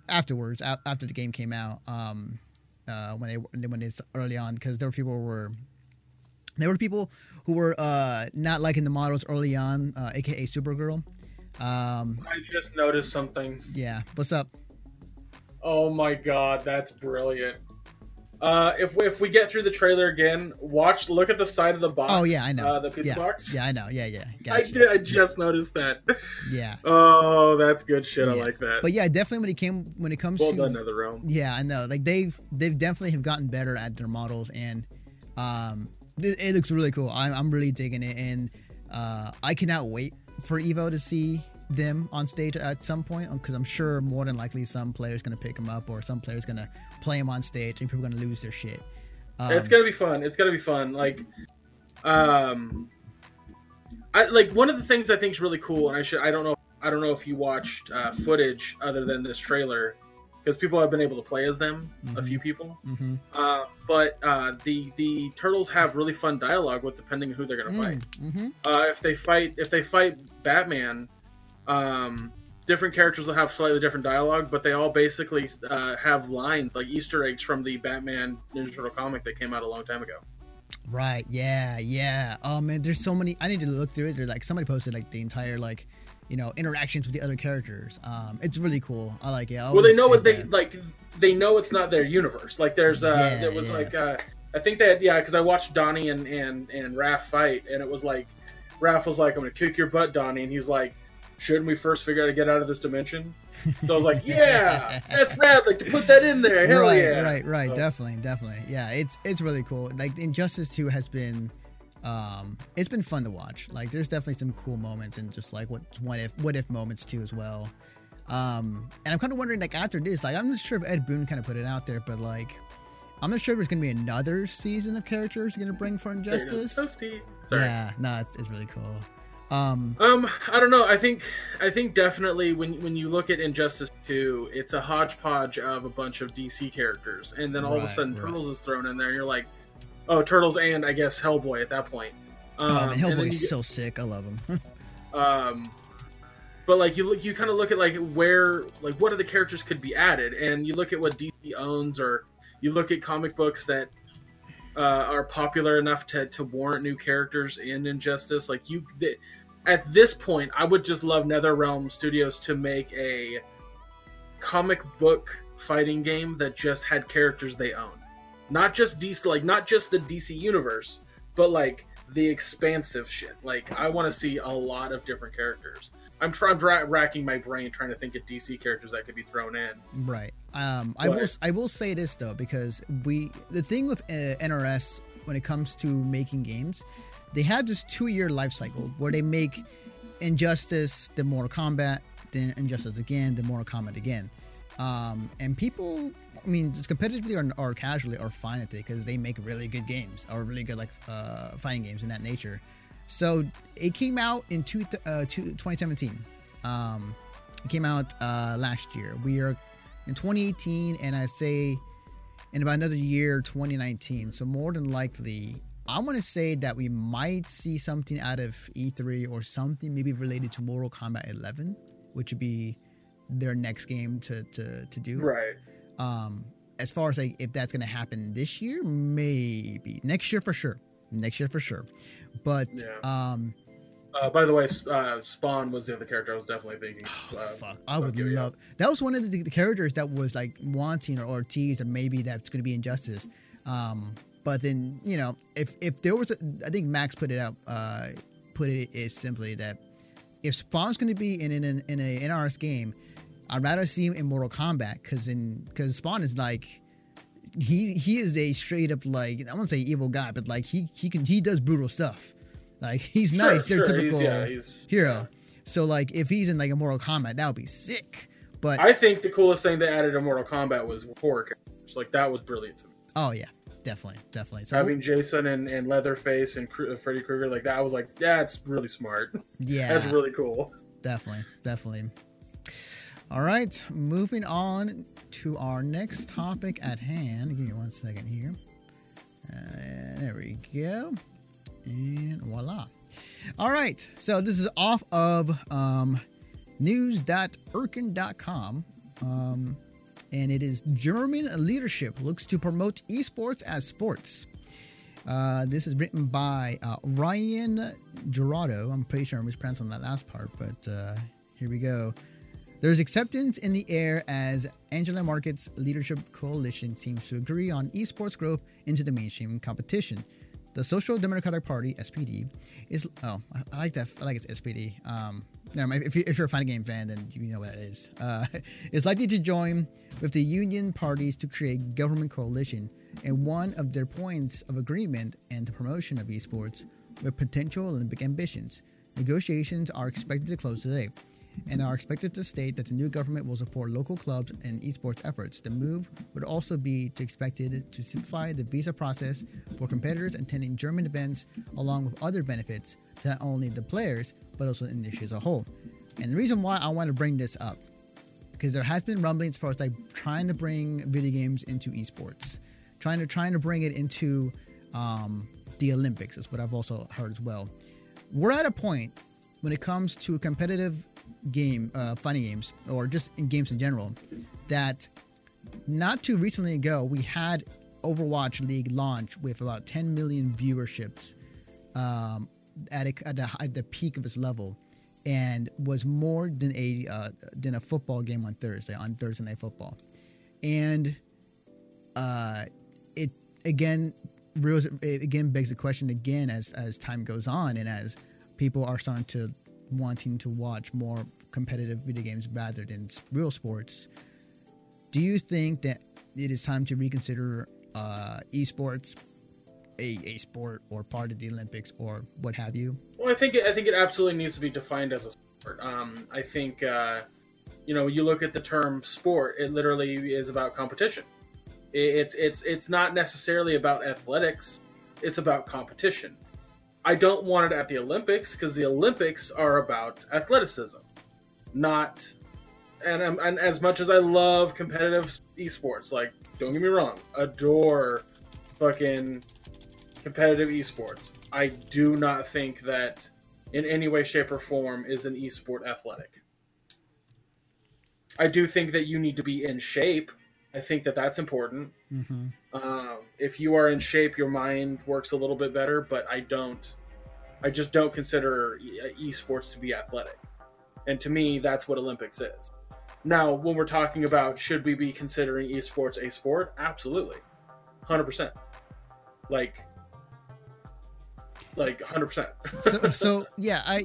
afterwards, after the game came out, um, uh, when they when it's early on, because there were people who were there were people who were uh, not liking the models early on, uh, aka Supergirl. Um, I just noticed something. yeah, what's up? Oh my god, that's brilliant. Uh, if we, if we get through the trailer again, watch look at the side of the box. Oh yeah, I know. Uh, the pizza yeah, box. yeah, I know. Yeah, yeah. I did. I just noticed that. Yeah, Oh, that's good shit. I like that. but yeah, definitely when it came when it comes well to another realm. Yeah, I know. Like they've they've definitely have gotten better at their models, and um, it, it looks really cool. I'm I'm really digging it, and uh, I cannot wait for Evo to see them on stage at some point because I'm sure more than likely some players gonna pick them up or some players gonna play them on stage and people are gonna lose their shit. Um, it's gonna be fun. It's gonna be fun. Like, um, I like one of the things I think is really cool, and I should I don't know I don't know if you watched uh, footage other than this trailer because people have been able to play as them. A Mhm. few people, mhm. uh, but uh, the the turtles have really fun dialogue with depending on who they're gonna fight. Mm, mhm. Uh, if they fight if they fight Batman, um, different characters will have slightly different dialogue, but they all basically uh, have lines like Easter eggs from the Batman Ninja Turtle comic that came out a long time ago. Right. Yeah. Yeah. Oh man, there's so many. I need to look through it. There's like somebody posted like the entire like, you know, interactions with the other characters. Um, it's really cool. I like it. I well, they know what they that. like. They know it's not their universe. Like there's uh, Yeah, there was yeah. like uh, I think that yeah, because I watched Donnie and and and Raph fight, and it was like Raph was like, "I'm gonna kick your butt, Donnie," and he's like. Shouldn't we first figure out how to get out of this dimension? So I was like, "Yeah, that's rad! Like to put that in there, hell right, yeah!" right, right. So- Definitely, definitely. Yeah, it's it's really cool. Like Injustice Two has been, um, it's been fun to watch. Like there's definitely some cool moments and just like what what if what if moments too as well. Um, and I'm kind of wondering like after this, like I'm not sure if Ed Boon kind of put it out there, but like I'm not sure if there's gonna be another season of characters gonna bring for There it is. Injustice. Sorry. Yeah, no, it's, it's really cool. Um, Um, I don't know. I think I think definitely when when you look at Injustice Two, it's a hodgepodge of a bunch of DC characters, and then all of a sudden right. Turtles is thrown in there, and you're like, oh, Turtles and I guess Hellboy at that point. Um, oh man, and Hellboy's so sick. I love him. um, but like you look, you kind of look at like where like what other characters could be added, and you look at what DC owns, or you look at comic books that uh, are popular enough to, to warrant new characters in Injustice. Like you, th- at this point, I would just love NetherRealm Studios to make a comic book fighting game that just had characters they own, not just DC, like not just the DC universe, but like the expansive shit. Like I want to see a lot of different characters. I'm trying, dra- racking my brain trying to think of DC characters that could be thrown in. Right. Um, I will. I will say this though, because we the thing with uh, NRS when it comes to making games, they have this two-year life cycle where they make Injustice, the Mortal Kombat, then Injustice again, the Mortal Kombat again, um, and people. I mean, just competitively or, or casually are fine with it because they make really good games or really good like uh, fighting games in that nature. So it came out in two, uh, two, 2017. Um, it came out uh, last year. We are in 2018, and I say in about another year, 2019. So more than likely, I want to say that we might see something out of E3 or something maybe related to Mortal Kombat 11, which would be their next game to to, to do. Right. Um, as far as like if that's gonna happen this year, maybe next year for sure. next year for sure. But Yeah. um, Uh, by the way, uh, Spawn was the other character I was definitely thinking. oh, uh, fuck, I would love. That was one of the, the characters that was like wanting or, or teased, or maybe that's going to be injustice. Um, but then you know, if if there was, a, I think Max put it out, uh, put it is simply that if Spawn's going to be in in an, in a NRS game, I'd rather see him in Mortal Kombat because in because Spawn is like he he is a straight up like I won't say evil guy, but like he he can he does brutal stuff. Like he's Sure, nice, sure, stereotypical he's- yeah, he's- hero. So like if he's in like a Mortal Kombat, that would be sick. But I think the coolest thing they added to Mortal Kombat was horror characters. Like that was brilliant to me. oh yeah, definitely, definitely. So Having Jason and, and Leatherface and Kru- uh, Freddy Krueger like that I was like, yeah, it's really smart. yeah, That's really cool. definitely, definitely. All right, moving on to our next topic at hand. Give me one second here. Uh, there we go. And voila. All right, so this is off of um, news.erkin.com. Um, and it is German leadership looks to promote esports as sports. Uh, this is written by uh, Ryan Gerardo. I'm pretty sure I'm mispronouncing that last part, but uh, here we go. There's acceptance in the air as Angela Merkel's leadership coalition seems to agree on esports growth into the mainstream competition. The Social Democratic Party (SPD) is oh, I, I like that. I like it's SPD. Um, never mind. If, you, if you're a fighting game fan, then you know what that is. it is. Uh, is likely to join with the union parties to create government coalition, and one of their points of agreement and the promotion of esports with potential Olympic ambitions. Negotiations are expected to close today and are expected to state that the new government will support local clubs and esports efforts. The move would also be to expected to simplify the visa process for competitors attending German events, along with other benefits to not only the players but also the industry as a whole. And the reason why I want to bring this up because there has been rumblings as far as like trying to bring video games into esports, trying to trying to bring it into um, the Olympics is what I've also heard as well. We're at a point when it comes to competitive game, uh, fighting games, or just in games in general, that not too recently ago we had Overwatch League launch with about 10 million viewerships um, at, a, at, the, at the peak of its level, and was more than a uh, than a football game on Thursday on Thursday Night Football, and uh, it again reals it again begs the question again as as time goes on and as people are starting to wanting to watch more competitive video games rather than real sports. Do you think that it is time to reconsider uh, esports, a, a sport or part of the Olympics or what have you? Well, I think I think it absolutely needs to be defined as a sport. Um, I think uh, you know you look at the term sport; it literally is about competition. It, it's it's it's not necessarily about athletics; it's about competition. I don't want it at the Olympics because the Olympics are about athleticism, not. And, um, and as much as I love competitive esports, like don't get me wrong, adore fucking competitive esports. I do not think that in any way, shape, or form is an esport athletic. I do think that you need to be in shape. I think that that's important. Mm-hmm. Um, if you are in shape, your mind works a little bit better. But I don't. I just don't consider e- esports to be athletic, and to me, that's what Olympics is. Now, when we're talking about should we be considering esports a sport, absolutely, hundred percent. Like, like hundred percent. so, so yeah, I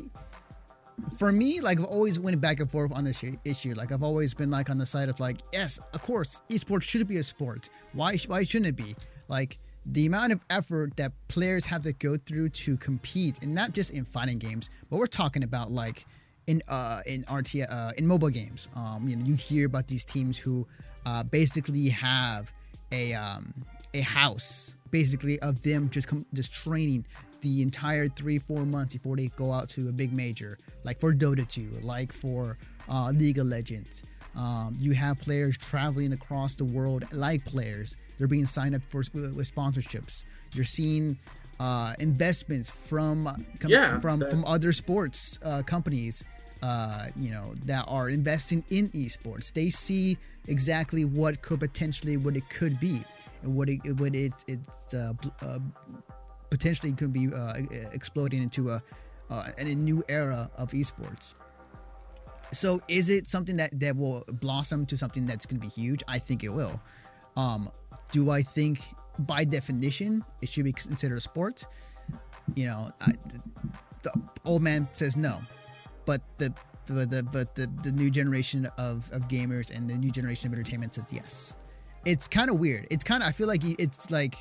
for me, like I've always went back and forth on this issue. Like I've always been like on the side of like, yes, of course, esports should be a sport. Why why shouldn't it be? Like the amount of effort that players have to go through to compete, and not just in fighting games, but we're talking about like in uh in RT uh, in mobile games. Um, you know, you hear about these teams who uh, basically have a um a house basically of them just com- just training the entire three four months before they go out to a big major like for dota 2 like for uh, league of legends. Um, you have players traveling across the world like players. They're being signed up for with sponsorships. You're seeing uh, investments from com- Yeah, from that- from other sports uh, companies uh, you know that are investing in esports. They see exactly what could potentially what it could be and what it what it's it's uh, bl- uh, potentially could be uh, exploding into a uh, a new era of esports. So is it something that that will blossom to something that's going to be huge? I think it will. Um, do I think by definition it should be considered a sport? You know, I, the, the old man says no, but the the, the but the, the new generation of, of gamers and the new generation of entertainment says yes. It's kind of weird. It's kind of I feel like it's like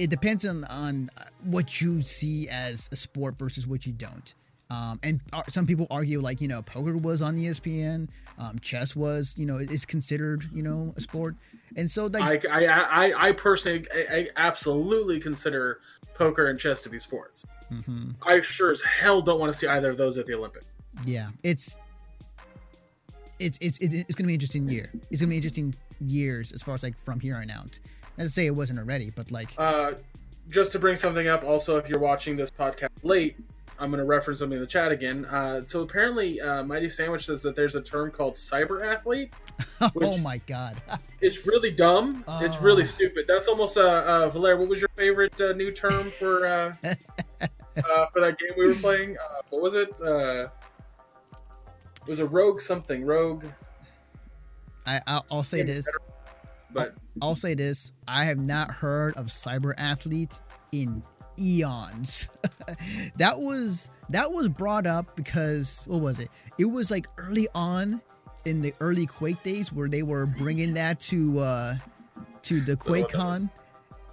it depends on on what you see as a sport versus what you don't. Um, and some people argue like you know poker was on ESPN, um, chess was you know is considered you know a sport, and so like I I I, I personally I, I absolutely consider poker and chess to be sports. Mm-hmm. I sure as hell don't want to see either of those at the Olympics. Yeah, it's it's it's it's, going to be interesting year. It's going to be interesting years as far as like from here on out. To say it wasn't already, but like uh, just to bring something up. Also, if you're watching this podcast late, I'm going to reference something in the chat again. Uh, so apparently, uh, Mighty Sandwich says that there's a term called cyber athlete. oh my god! it's really dumb. It's really oh. stupid. That's almost uh, uh Valer. What was your favorite uh, new term for uh, uh, for that game we were playing? Uh, what was it? Uh, it was a rogue something. Rogue. I I'll, I'll say this. But I'll, say this: I have not heard of cyber athlete in eons. that was that was brought up because what was it? It was like early on in the early Quake days where they were bringing that to uh to the QuakeCon.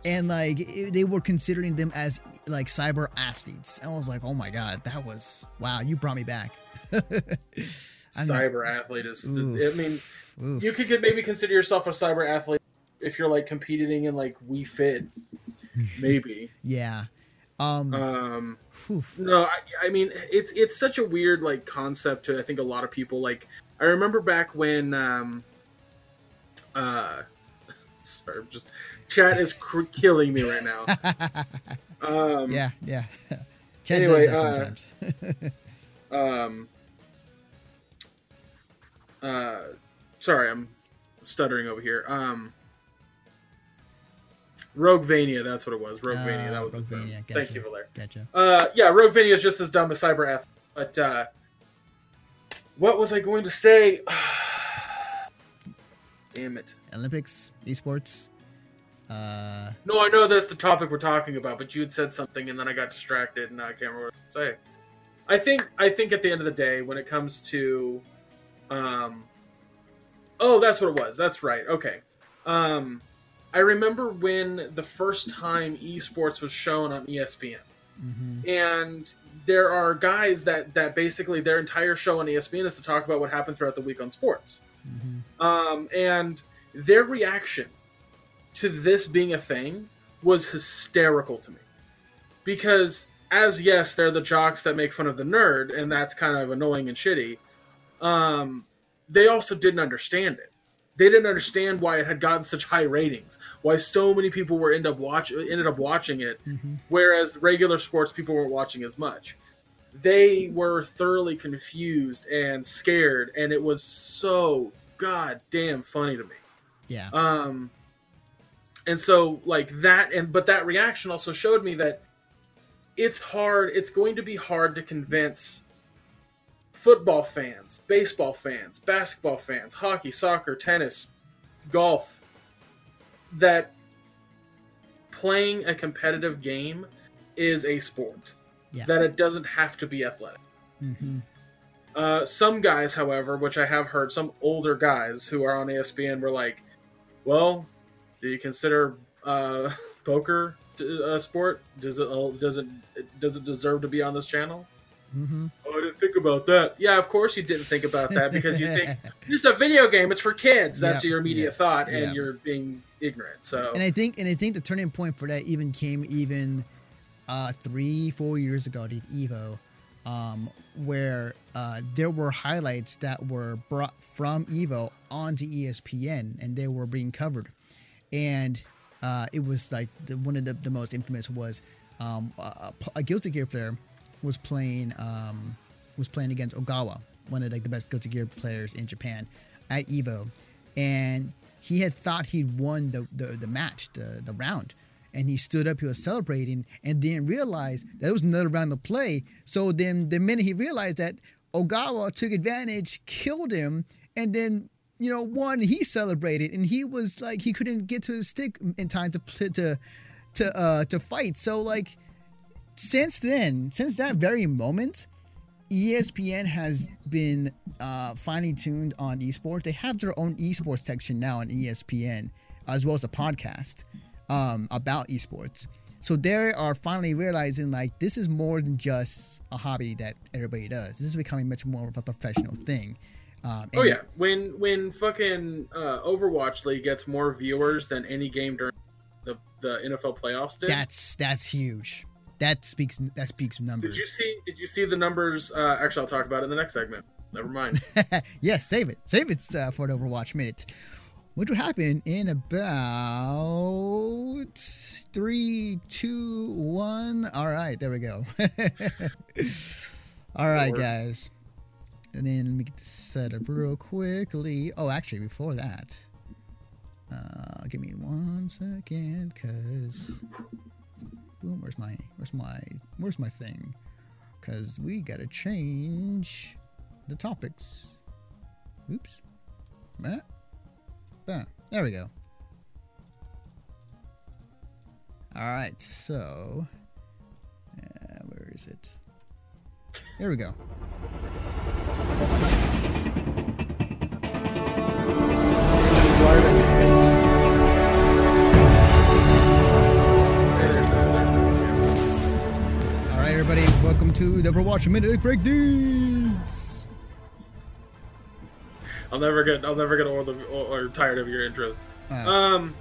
And like it, they were considering them as like cyber athletes. And I was like, oh my god, that was wow! You brought me back. cyber athlete is. Oof, I mean, oof. you could maybe consider yourself a cyber athlete if you're like competing in like Wii Fit, maybe. yeah. Um, um no, I, I mean it's it's such a weird like concept to I think a lot of people like. I remember back when um, uh, sorry, I'm just chat is cr- killing me right now. um, yeah, yeah. Chat anyway, does that uh, sometimes. um, uh, sorry, I'm stuttering over here. Um, Roguevania, that's what it was. Roguevania, uh, that was Roguevania. Gotcha. Thank you, Valer. Gotcha. Uh, yeah, Roguevania is just as dumb as Cyber F. But uh, what was I going to say? Damn it. Olympics, esports. Uh, no, I know that's the topic we're talking about, but you had said something and then I got distracted and I can't remember what to say. I think I think at the end of the day, when it comes to, um, oh, that's what it was. That's right. Okay. Um, I remember when the first time esports was shown on ESPN. Mm-hmm. And there are guys that that basically their entire show on ESPN is to talk about what happened throughout the week on sports. Mm-hmm. Um, and their reaction to this being a thing was hysterical to me. Because as yes, they're the jocks that make fun of the nerd, and that's kind of annoying and shitty. Um, they also didn't understand it they didn't understand why it had gotten such high ratings, why so many people were end up watch ended up watching it, mm-hmm. whereas regular sports people weren't watching as much. They were thoroughly confused and scared, and it was so goddamn funny to me. Yeah. Um. And so, like that, and but that reaction also showed me that it's hard. It's going to be hard to convince football fans, baseball fans, basketball fans, hockey, soccer, tennis, golf, that playing a competitive game is a sport. Yeah. That it doesn't have to be athletic. Mm-hmm. Uh, some guys, however, which I have heard, some older guys who are on ESPN were like, "Well, do you consider uh, poker a sport? Does it does it does it deserve to be on this channel?" Mm-hmm. Didn't think about that. Yeah, of course you didn't think about that because you think it's a video game. It's for kids. That's yep, your immediate yep, thought, and yep. you're being ignorant. So, and I think, and I think the turning point for that even came even uh, three, four years ago at Evo, um, where uh, there were highlights that were brought from Evo onto ESPN, and they were being covered, and uh, it was like the, one of the, the most infamous was um, a, a Guilty Gear player was playing um, was playing against Ogawa, one of like the best Guilty Gear players in Japan, at Evo, and he had thought he'd won the, the, the match, the, the round, and he stood up, he was celebrating, and didn't realize that there was another round to play. So then, the minute he realized that, Ogawa took advantage, killed him, and then you know won. He celebrated, and he was like he couldn't get to his stick in time to to to uh, to fight. So like since then, since that very moment, ESPN has been uh, finely tuned on esports. They have their own esports section now on ESPN, as well as a podcast um, about esports. So they are finally realizing like this is more than just a hobby that everybody does. This is becoming much more of a professional thing. Um, oh yeah, when when fucking uh, Overwatch League gets more viewers than any game during the, the NFL playoffs did. That's that's huge. That speaks that speaks numbers. Did you see? Did you see the numbers? Uh, actually, I'll talk about it in the next segment. Never mind. yes, save it. Save it uh, for the Overwatch minute which will happen in about three, two, one. All right, there we go. All right, guys. And then let me get this set up real quickly. Oh, actually, before that, uh, give me one second, cause where's my, where's my, where's my thing? Cause we gotta change the topics. Oops. There we go. Alright, so... Uh, where is it? There we go. To the Overwatch Minute Greg Deeds! I'll never get I'll never get old of, or tired of your intros. Um.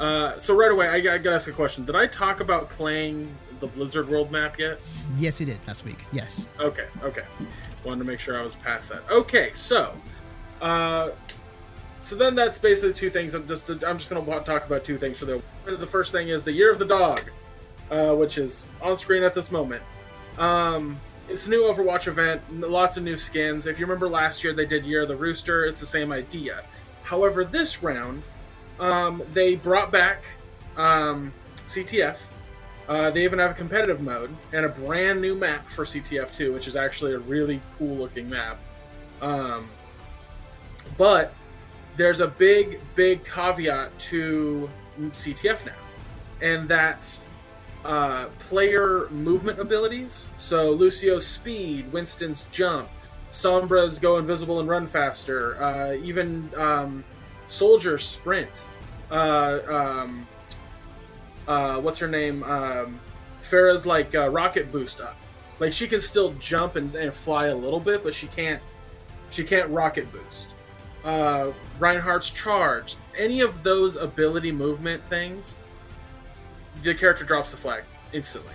Uh, so right away, I, I gotta ask a question. Did I talk about playing the Blizzard World map yet? Yes, you did last week. Yes. Okay. Okay. Wanted to make sure I was past that. Okay. So, uh, so then that's basically two things. I'm just I'm just gonna talk about two things for the the first thing is the Year of the Dog, uh, which is on screen at this moment. Um, it's a new Overwatch event, lots of new skins. If you remember last year, they did Year of the Rooster. It's the same idea. However, this round, um, they brought back um, CTF. Uh, they even have a competitive mode and a brand new map for CTF 2, which is actually a really cool looking map. Um, but there's a big, big caveat to CTF now, and that's uh, player movement abilities. So Lucio's speed, Winston's jump, Sombra's go invisible and run faster, uh, even um, Soldier's sprint. Uh, um, uh, what's her name? Um, Pharah's like uh, rocket boost up. Like she can still jump and, and, fly a little bit, but she can't. She can't rocket boost. Uh, Reinhardt's charge. Any of those ability movement things the character drops the flag instantly.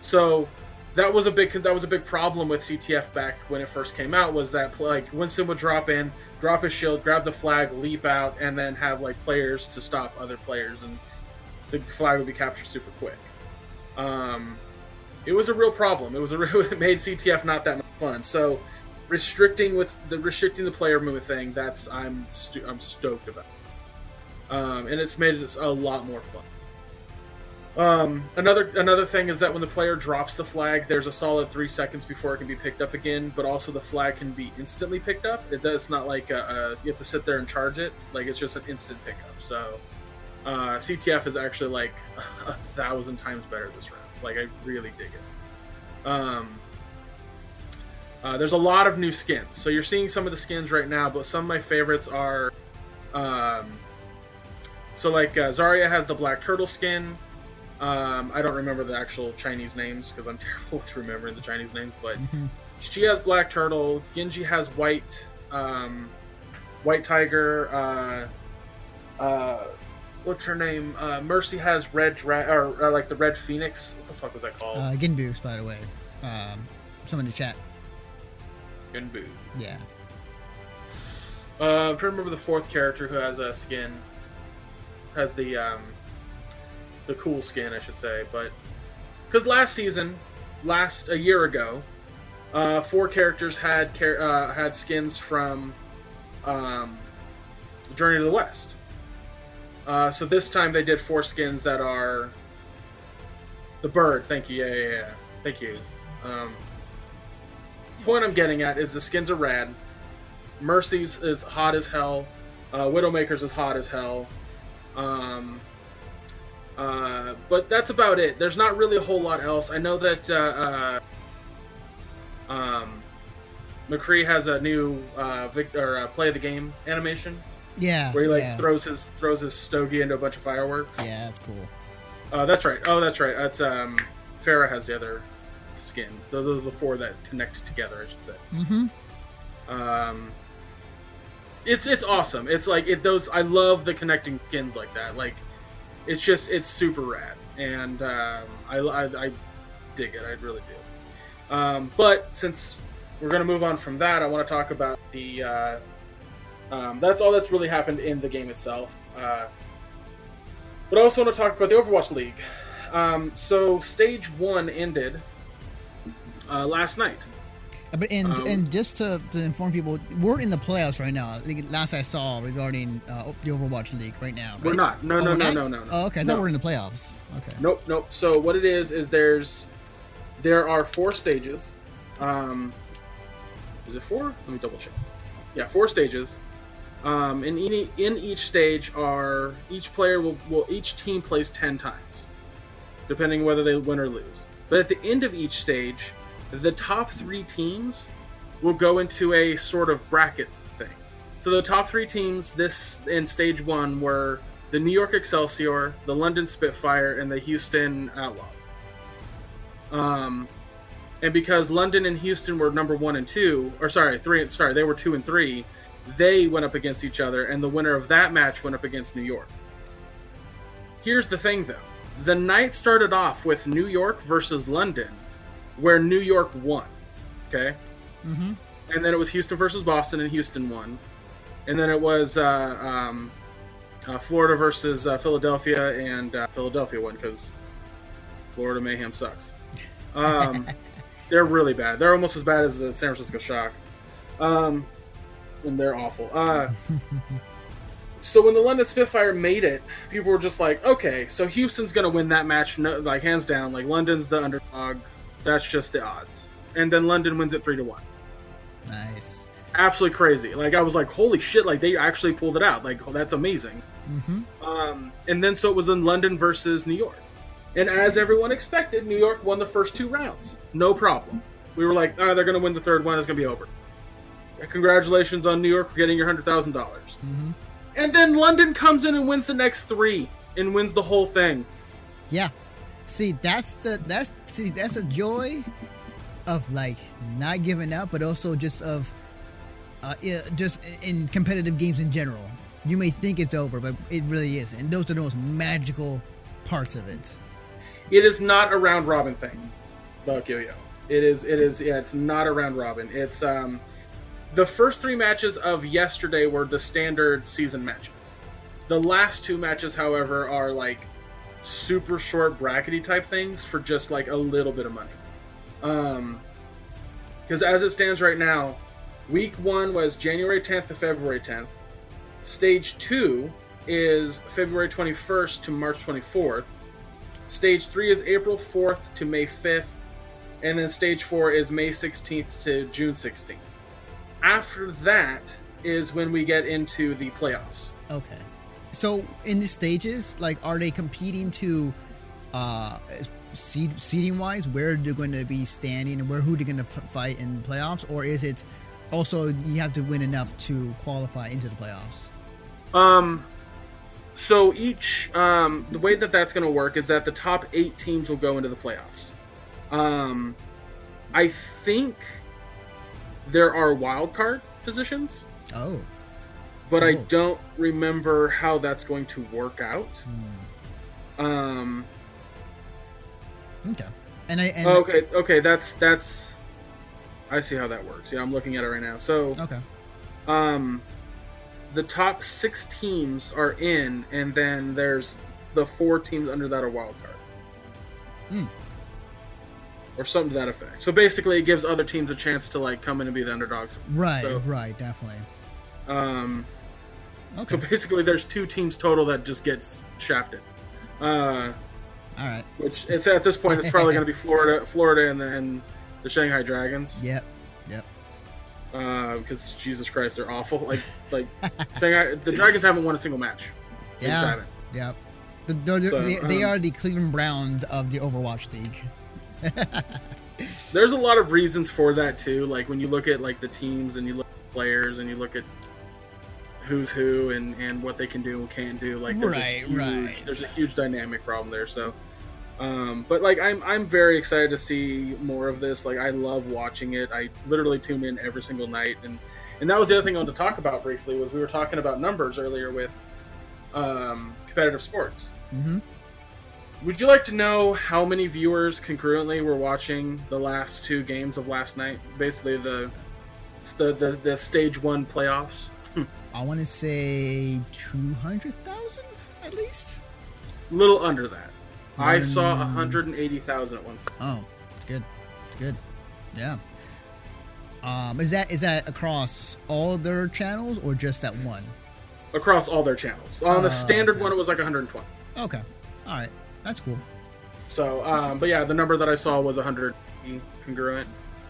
So that was a big that was a big problem with CTF back when it first came out was that like Winston would drop in, drop his shield, grab the flag, leap out, and then have like players to stop other players, and the flag would be captured super quick. Um, it was a real problem. It was a real, it made CTF not that much fun. So restricting with the restricting the player movement thing, that's I'm stu- I'm stoked about um, and it's made it a lot more fun. Um, another another thing is that when the player drops the flag, there's a solid three seconds before it can be picked up again. But also the flag can be instantly picked up. It does not like a, a, you have to sit there and charge it. Like it's just an instant pickup. So uh, CTF is actually like a thousand times better this round. Like I really dig it. Um, uh, there's a lot of new skins. So you're seeing some of the skins right now, but some of my favorites are. Um, so like uh, Zarya has the black turtle skin. Um, I don't remember the actual Chinese names because I'm terrible with remembering the Chinese names, but mm-hmm. she has black turtle. Genji has white, um, white tiger. Uh, uh, what's her name? Uh, Mercy has red dra- or uh, like the red phoenix. What the fuck was that called? Uh, by the way. Um, someone in the chat. Genbu. Yeah. Uh, I'm trying to remember the fourth character who has a skin has the um, the cool skin, I should say. But because last season, last a year ago, uh, four characters had uh, had skins from um, Journey to the West. Uh, so this time they did four skins that are the bird. Thank you. Yeah, yeah, yeah. Thank you. Um, point I'm getting at is the skins are rad. Mercy's is hot as hell. Uh, Widowmaker's is hot as hell. Um, uh, but that's about it. There's not really a whole lot else. I know that uh, uh, um, McCree has a new uh, vic- or uh, play of the game animation Yeah. where he like yeah. throws his throws his stogie into a bunch of fireworks. Yeah, that's cool. Uh, that's right. Oh, that's right. That's um, Pharah has the other skin. Those, those are the four that connect together. I should say. Mm-hmm. Um, it's it's awesome. It's like it those. I love the connecting skins like that. Like, it's just it's super rad, and um, I, I I dig it. I really do. Um, but since we're gonna move on from that, I want to talk about the. Uh, um, that's all that's really happened in the game itself. Uh, but I also want to talk about the Overwatch League. Um, so stage one ended uh, last night. But and Um, and just to, to inform people, we're in the playoffs right now. I think last I saw regarding uh, the Overwatch League right now. Right? We're not. No, Oh, no, we're no, not? no, no, no. Oh, okay. I No. thought we are in the playoffs. Okay. Nope, nope. So what it is is there's there are four stages. Um, is it four? Let me double check. Yeah, four stages. Um, in any, in each stage are each player will, will each team plays ten times, depending whether they win or lose. But at the end of each stage, the top three teams will go into a sort of bracket thing. So the top three teams this in stage one were the New York Excelsior, the London Spitfire, and the Houston Outlaw. Um, and because London and Houston were number one and two, or sorry, three sorry, they were two and three, they went up against each other, and the winner of that match went up against New York. Here's the thing, though: the night started off with New York versus London, where New York won. Okay, Mm-hmm. and then it was Houston versus Boston, and Houston won. And then it was uh, um, uh, Florida versus uh, Philadelphia, and uh, Philadelphia won because Florida Mayhem sucks. Um, they're really bad. They're almost as bad as the San Francisco Shock, um, and they're awful. Uh, so when the London Spitfire made it, people were just like, "Okay, so Houston's gonna win that match, no, like hands down. Like London's the underdog. That's just the odds." And then London wins it three to one Nice. absolutely crazy. Like I was like, holy shit! Like they actually pulled it out. Like that's amazing. Mm-hmm. Um, and then so it was in London versus New York, and as everyone expected, New York won the first two rounds, no problem. We were like, oh, they're gonna win the third one. It's gonna be over. Congratulations on New York for getting your hundred thousand dollars. Mm-hmm. And then London comes in and wins the next three and wins the whole thing. Yeah. See, that's the that's see that's a joy of like not giving up, but also just of uh, just in competitive games in general. You may think it's over, but it really is, and those are the most magical parts of it. It is not a round robin thing, Yo Yo. It is. It is. Yeah, it's not a round robin. It's um, the first three matches of yesterday were the standard season matches. The last two matches, however, are like super short brackety type things for just like a little bit of money. Um, because as it stands right now, week one was January 10th to February 10th. Stage two is February 21st to March 24th. Stage 3 is April 4th to May 5th, and then Stage 4 is May 16th to June 16th. After that is when we get into the playoffs. Okay. So in the stages, like, are they competing to uh seed seeding wise where they're going to be standing and where who they're going to fight in playoffs, or is it also you have to win enough to qualify into the playoffs? Um, so each um, the way that that's going to work is that the top eight teams will go into the playoffs. Um, I think there are wild card positions, Oh. But I don't remember how that's going to work out. Hmm. Um, Okay. And I and okay, okay, that's that's. I see how that works. Yeah, I'm looking at it right now. So, okay. um, the top six teams are in, and then there's the four teams under that are wild card. Hmm. Or something to that effect. So basically, it gives other teams a chance to like come in and be the underdogs. Right, So- right, definitely. Um, Okay. So basically, there's two teams total that just gets shafted. Uh, All right. which it's at this point, it's probably going to be Florida, Florida, and then the Shanghai Dragons. Yep. Yep. Uh, because Jesus Christ, they're awful. Like, like Shanghai, the Dragons haven't won a single match. They Yeah. Yep. The, the, So, they, they um, are the Cleveland Browns of the Overwatch League. There's a lot of reasons for that too. Like when you look at like the teams and you look at players and you look at who's who and and what they can do and can't do. Like there's Right, a huge, right. There's a huge dynamic problem there. So, um, but like I'm I'm very excited to see more of this. Like I love watching it. I literally tune in every single night and and that was the other thing I wanted to talk about briefly was we were talking about numbers earlier with um, competitive sports. hmm Would you like to know how many viewers concurrently were watching the last two games of last night? Basically, the the the, the stage one playoffs. I want to say 200,000 at least. A little under that. I One- saw 180,000 at one. point. Oh, it's good. It's good. Yeah. Um, is that is that across all their channels or just that one? across all their channels. On the Oh, standard okay. one, it was like 120. Okay. All right. That's cool. So, um, but yeah, the number that I saw was 100 congruent.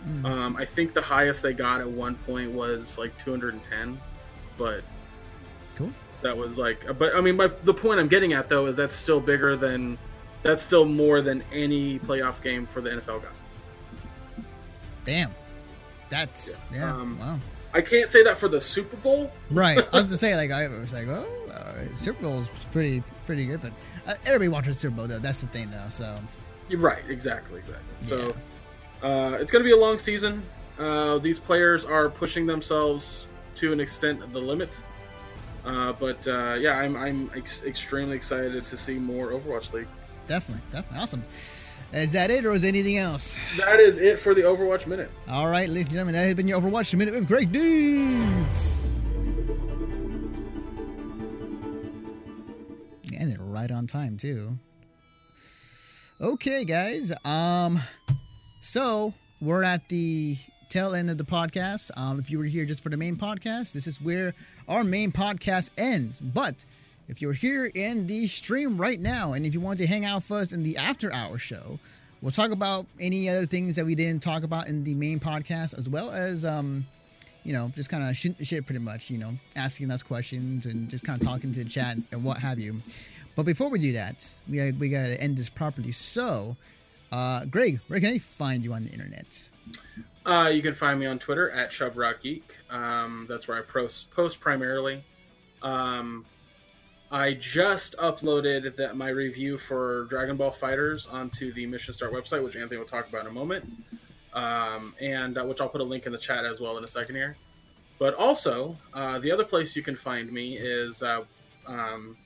Mm. Um, I think the highest they got at one point was like 210, but Cool. that was like but i mean my, the point i'm getting at though is that's still bigger than that's still more than any playoff game for the nfl guy. Damn. That's yeah. Um, wow. i can't say that for the super bowl Right. I was to say like I was like, oh, uh, Super Bowl is pretty pretty good, but uh, everybody watches Super Bowl though. That's the thing though. So You're right exactly exactly so uh, it's going to be a long season uh, these players are pushing themselves to an extent the limit uh, but uh, yeah i'm, I'm ex- extremely excited to see more overwatch league definitely, definitely awesome. Is that it, or is anything else? that is it for the overwatch minute All right, ladies and gentlemen, that has been your Overwatch minute with Greg Deeds. And they're right on time too. Okay, guys. Um, so we're at the tail end of the podcast. Um, if you were here just for the main podcast, this is where our main podcast ends. But if you're here in the stream right now, and if you want to hang out with us in the after hour show, we'll talk about any other things that we didn't talk about in the main podcast, as well as um, you know, just kind of shit, shit pretty much, you know, asking us questions and just kind of talking to the chat and what have you. But before we do that, we we gotta end this properly. So, uh, Greg, where can I find you on the internet? Uh, you can find me on Twitter at ShubRockGeek. Um, that's where I post, post primarily. Um, I just uploaded that my review for Dragon Ball FighterZ onto the Mission Start website, which Anthony will talk about in a moment, um, and uh, which I'll put a link in the chat as well in a second here. But also, uh, the other place you can find me is uh, um,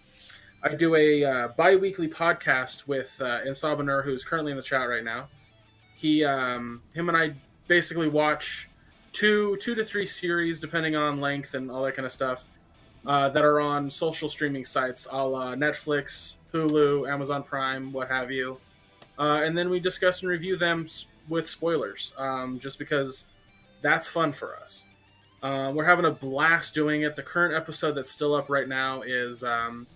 I do a uh, bi-weekly podcast with uh, Insabanur, who's currently in the chat right now. He, um, him, and I basically watch two, two to three series, depending on length and all that kind of stuff, uh, that are on social streaming sites, a la Netflix, Hulu, Amazon Prime, what have you. Uh, and then we discuss and review them with spoilers, um, just because that's fun for us. Uh, we're having a blast doing it. The current episode that's still up right now is um,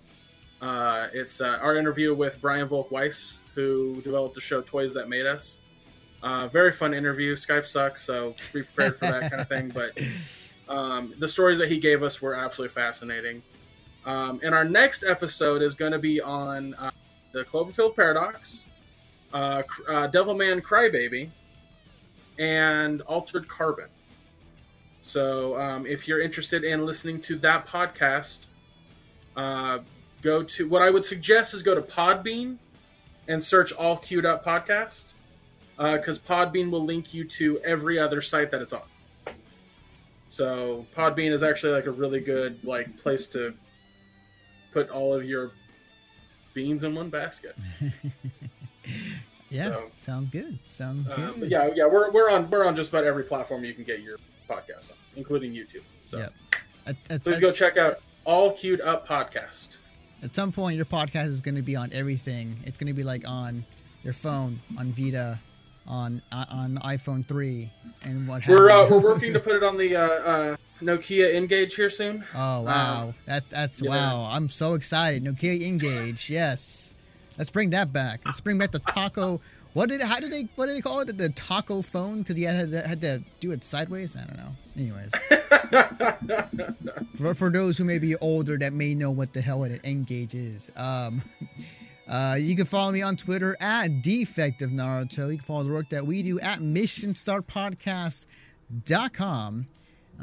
uh, it's uh, our interview with Brian Volk Weiss, who developed the show Toys That Made Us. Uh, very fun interview. Skype sucks, so be prepared for that kind of thing. But um, the stories that he gave us were absolutely fascinating. Um, and our next episode is going to be on uh, the Cloverfield Paradox, uh, uh, Devilman Crybaby, and Altered Carbon. So um, if you're interested in listening to that podcast, uh, go to what I would suggest is go to Podbean and search All Queued Up Podcast because Podbean will link you to every other site that it's on. So Podbean is actually like a really good like place to put all of your beans in one basket. Yeah, So- sounds good. Sounds good. Um, but yeah, yeah, we're, we're on we're on just about every platform you can get your podcast on, including YouTube. So Yep. Please go check out All Queued Up Podcast. at some point, your podcast is going to be on everything. It's going to be like on your phone, on Vita, on uh, on iPhone three, and what We're uh, we're working to put it on the uh, uh, Nokia N-Gage here soon. Oh wow, um, that's that's yeah. wow! I'm so excited. Nokia N-Gage, yes. Let's bring that back. Let's bring back the taco. What did how did they what did they call it? The, taco phone because he had, had to do it sideways. I don't know. Anyways, for, for those who may be older that may know what the hell an N-Gage is, um, uh, you can follow me on Twitter at Defective Naruto. You can follow the work that we do at MissionStartPodcast.com.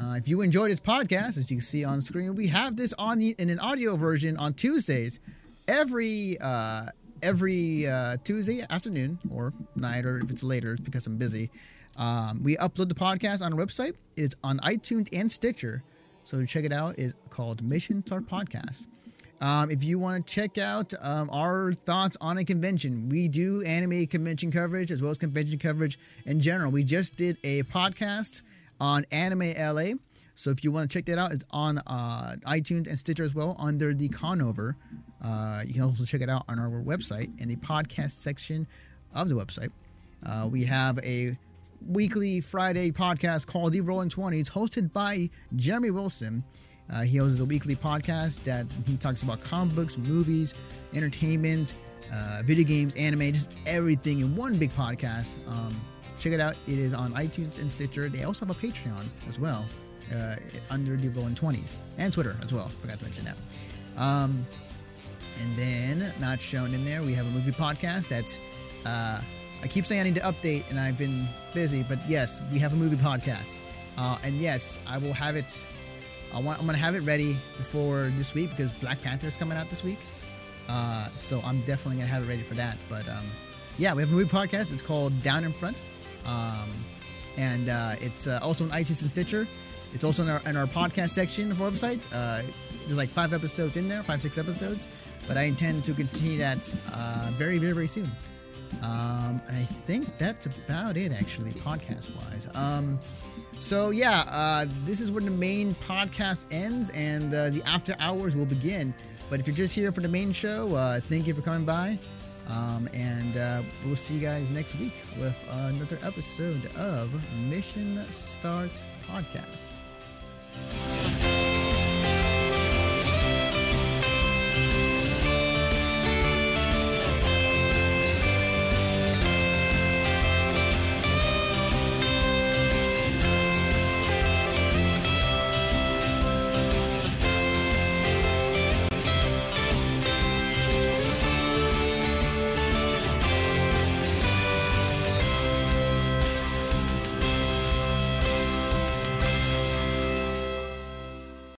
Uh, if you enjoyed this podcast, as you can see on screen, we have this on the, in an audio version on Tuesdays. Every uh, every uh, Tuesday afternoon or night, or if it's later because I'm busy, um, we upload the podcast on our website. It is on iTunes and Stitcher. So check it out. It's called Mission Start Podcast. Um, if you want to check out um, our thoughts on a convention, we do anime convention coverage as well as convention coverage in general. We just did a podcast on Anime LA. So if you want to check that out, it's on uh, iTunes and Stitcher as well under the Conover. Uh, you can also check it out on our website in the podcast section of the website. Uh, we have a weekly Friday podcast called The Rolling Twenties, hosted by Jeremy Wilson. Uh, he hosts a weekly podcast that he talks about comic books, movies, entertainment, uh, video games, anime, just everything in one big podcast. Um, check it out. It is on iTunes and Stitcher. They also have a Patreon as well uh, under the Rolling Twenties and Twitter as well. Forgot to mention that. Um, and then, not shown in there, we have a movie podcast that's. Uh, I keep saying I need to update, and I've been busy, but yes, we have a movie podcast. Uh, and yes, I will have it. I want, I'm to have it ready before this week because Black Panther is coming out this week. Uh, so I'm definitely to have it ready for that. But um, yeah, we have a movie podcast. It's called Down in Front. Um, and uh, it's uh, also on iTunes and Stitcher. It's also in our, in our podcast section of our website. Uh, there's like five episodes in there, five, six episodes but I intend to continue that uh, very, very, very soon. Um, and I think that's about it, actually, podcast wise. So, yeah, uh, this is where the main podcast ends and uh, the after hours will begin. But if you're just here for the main show, uh, thank you for coming by. Um, and uh, we'll see you guys next week with another episode of Mission Start Podcast.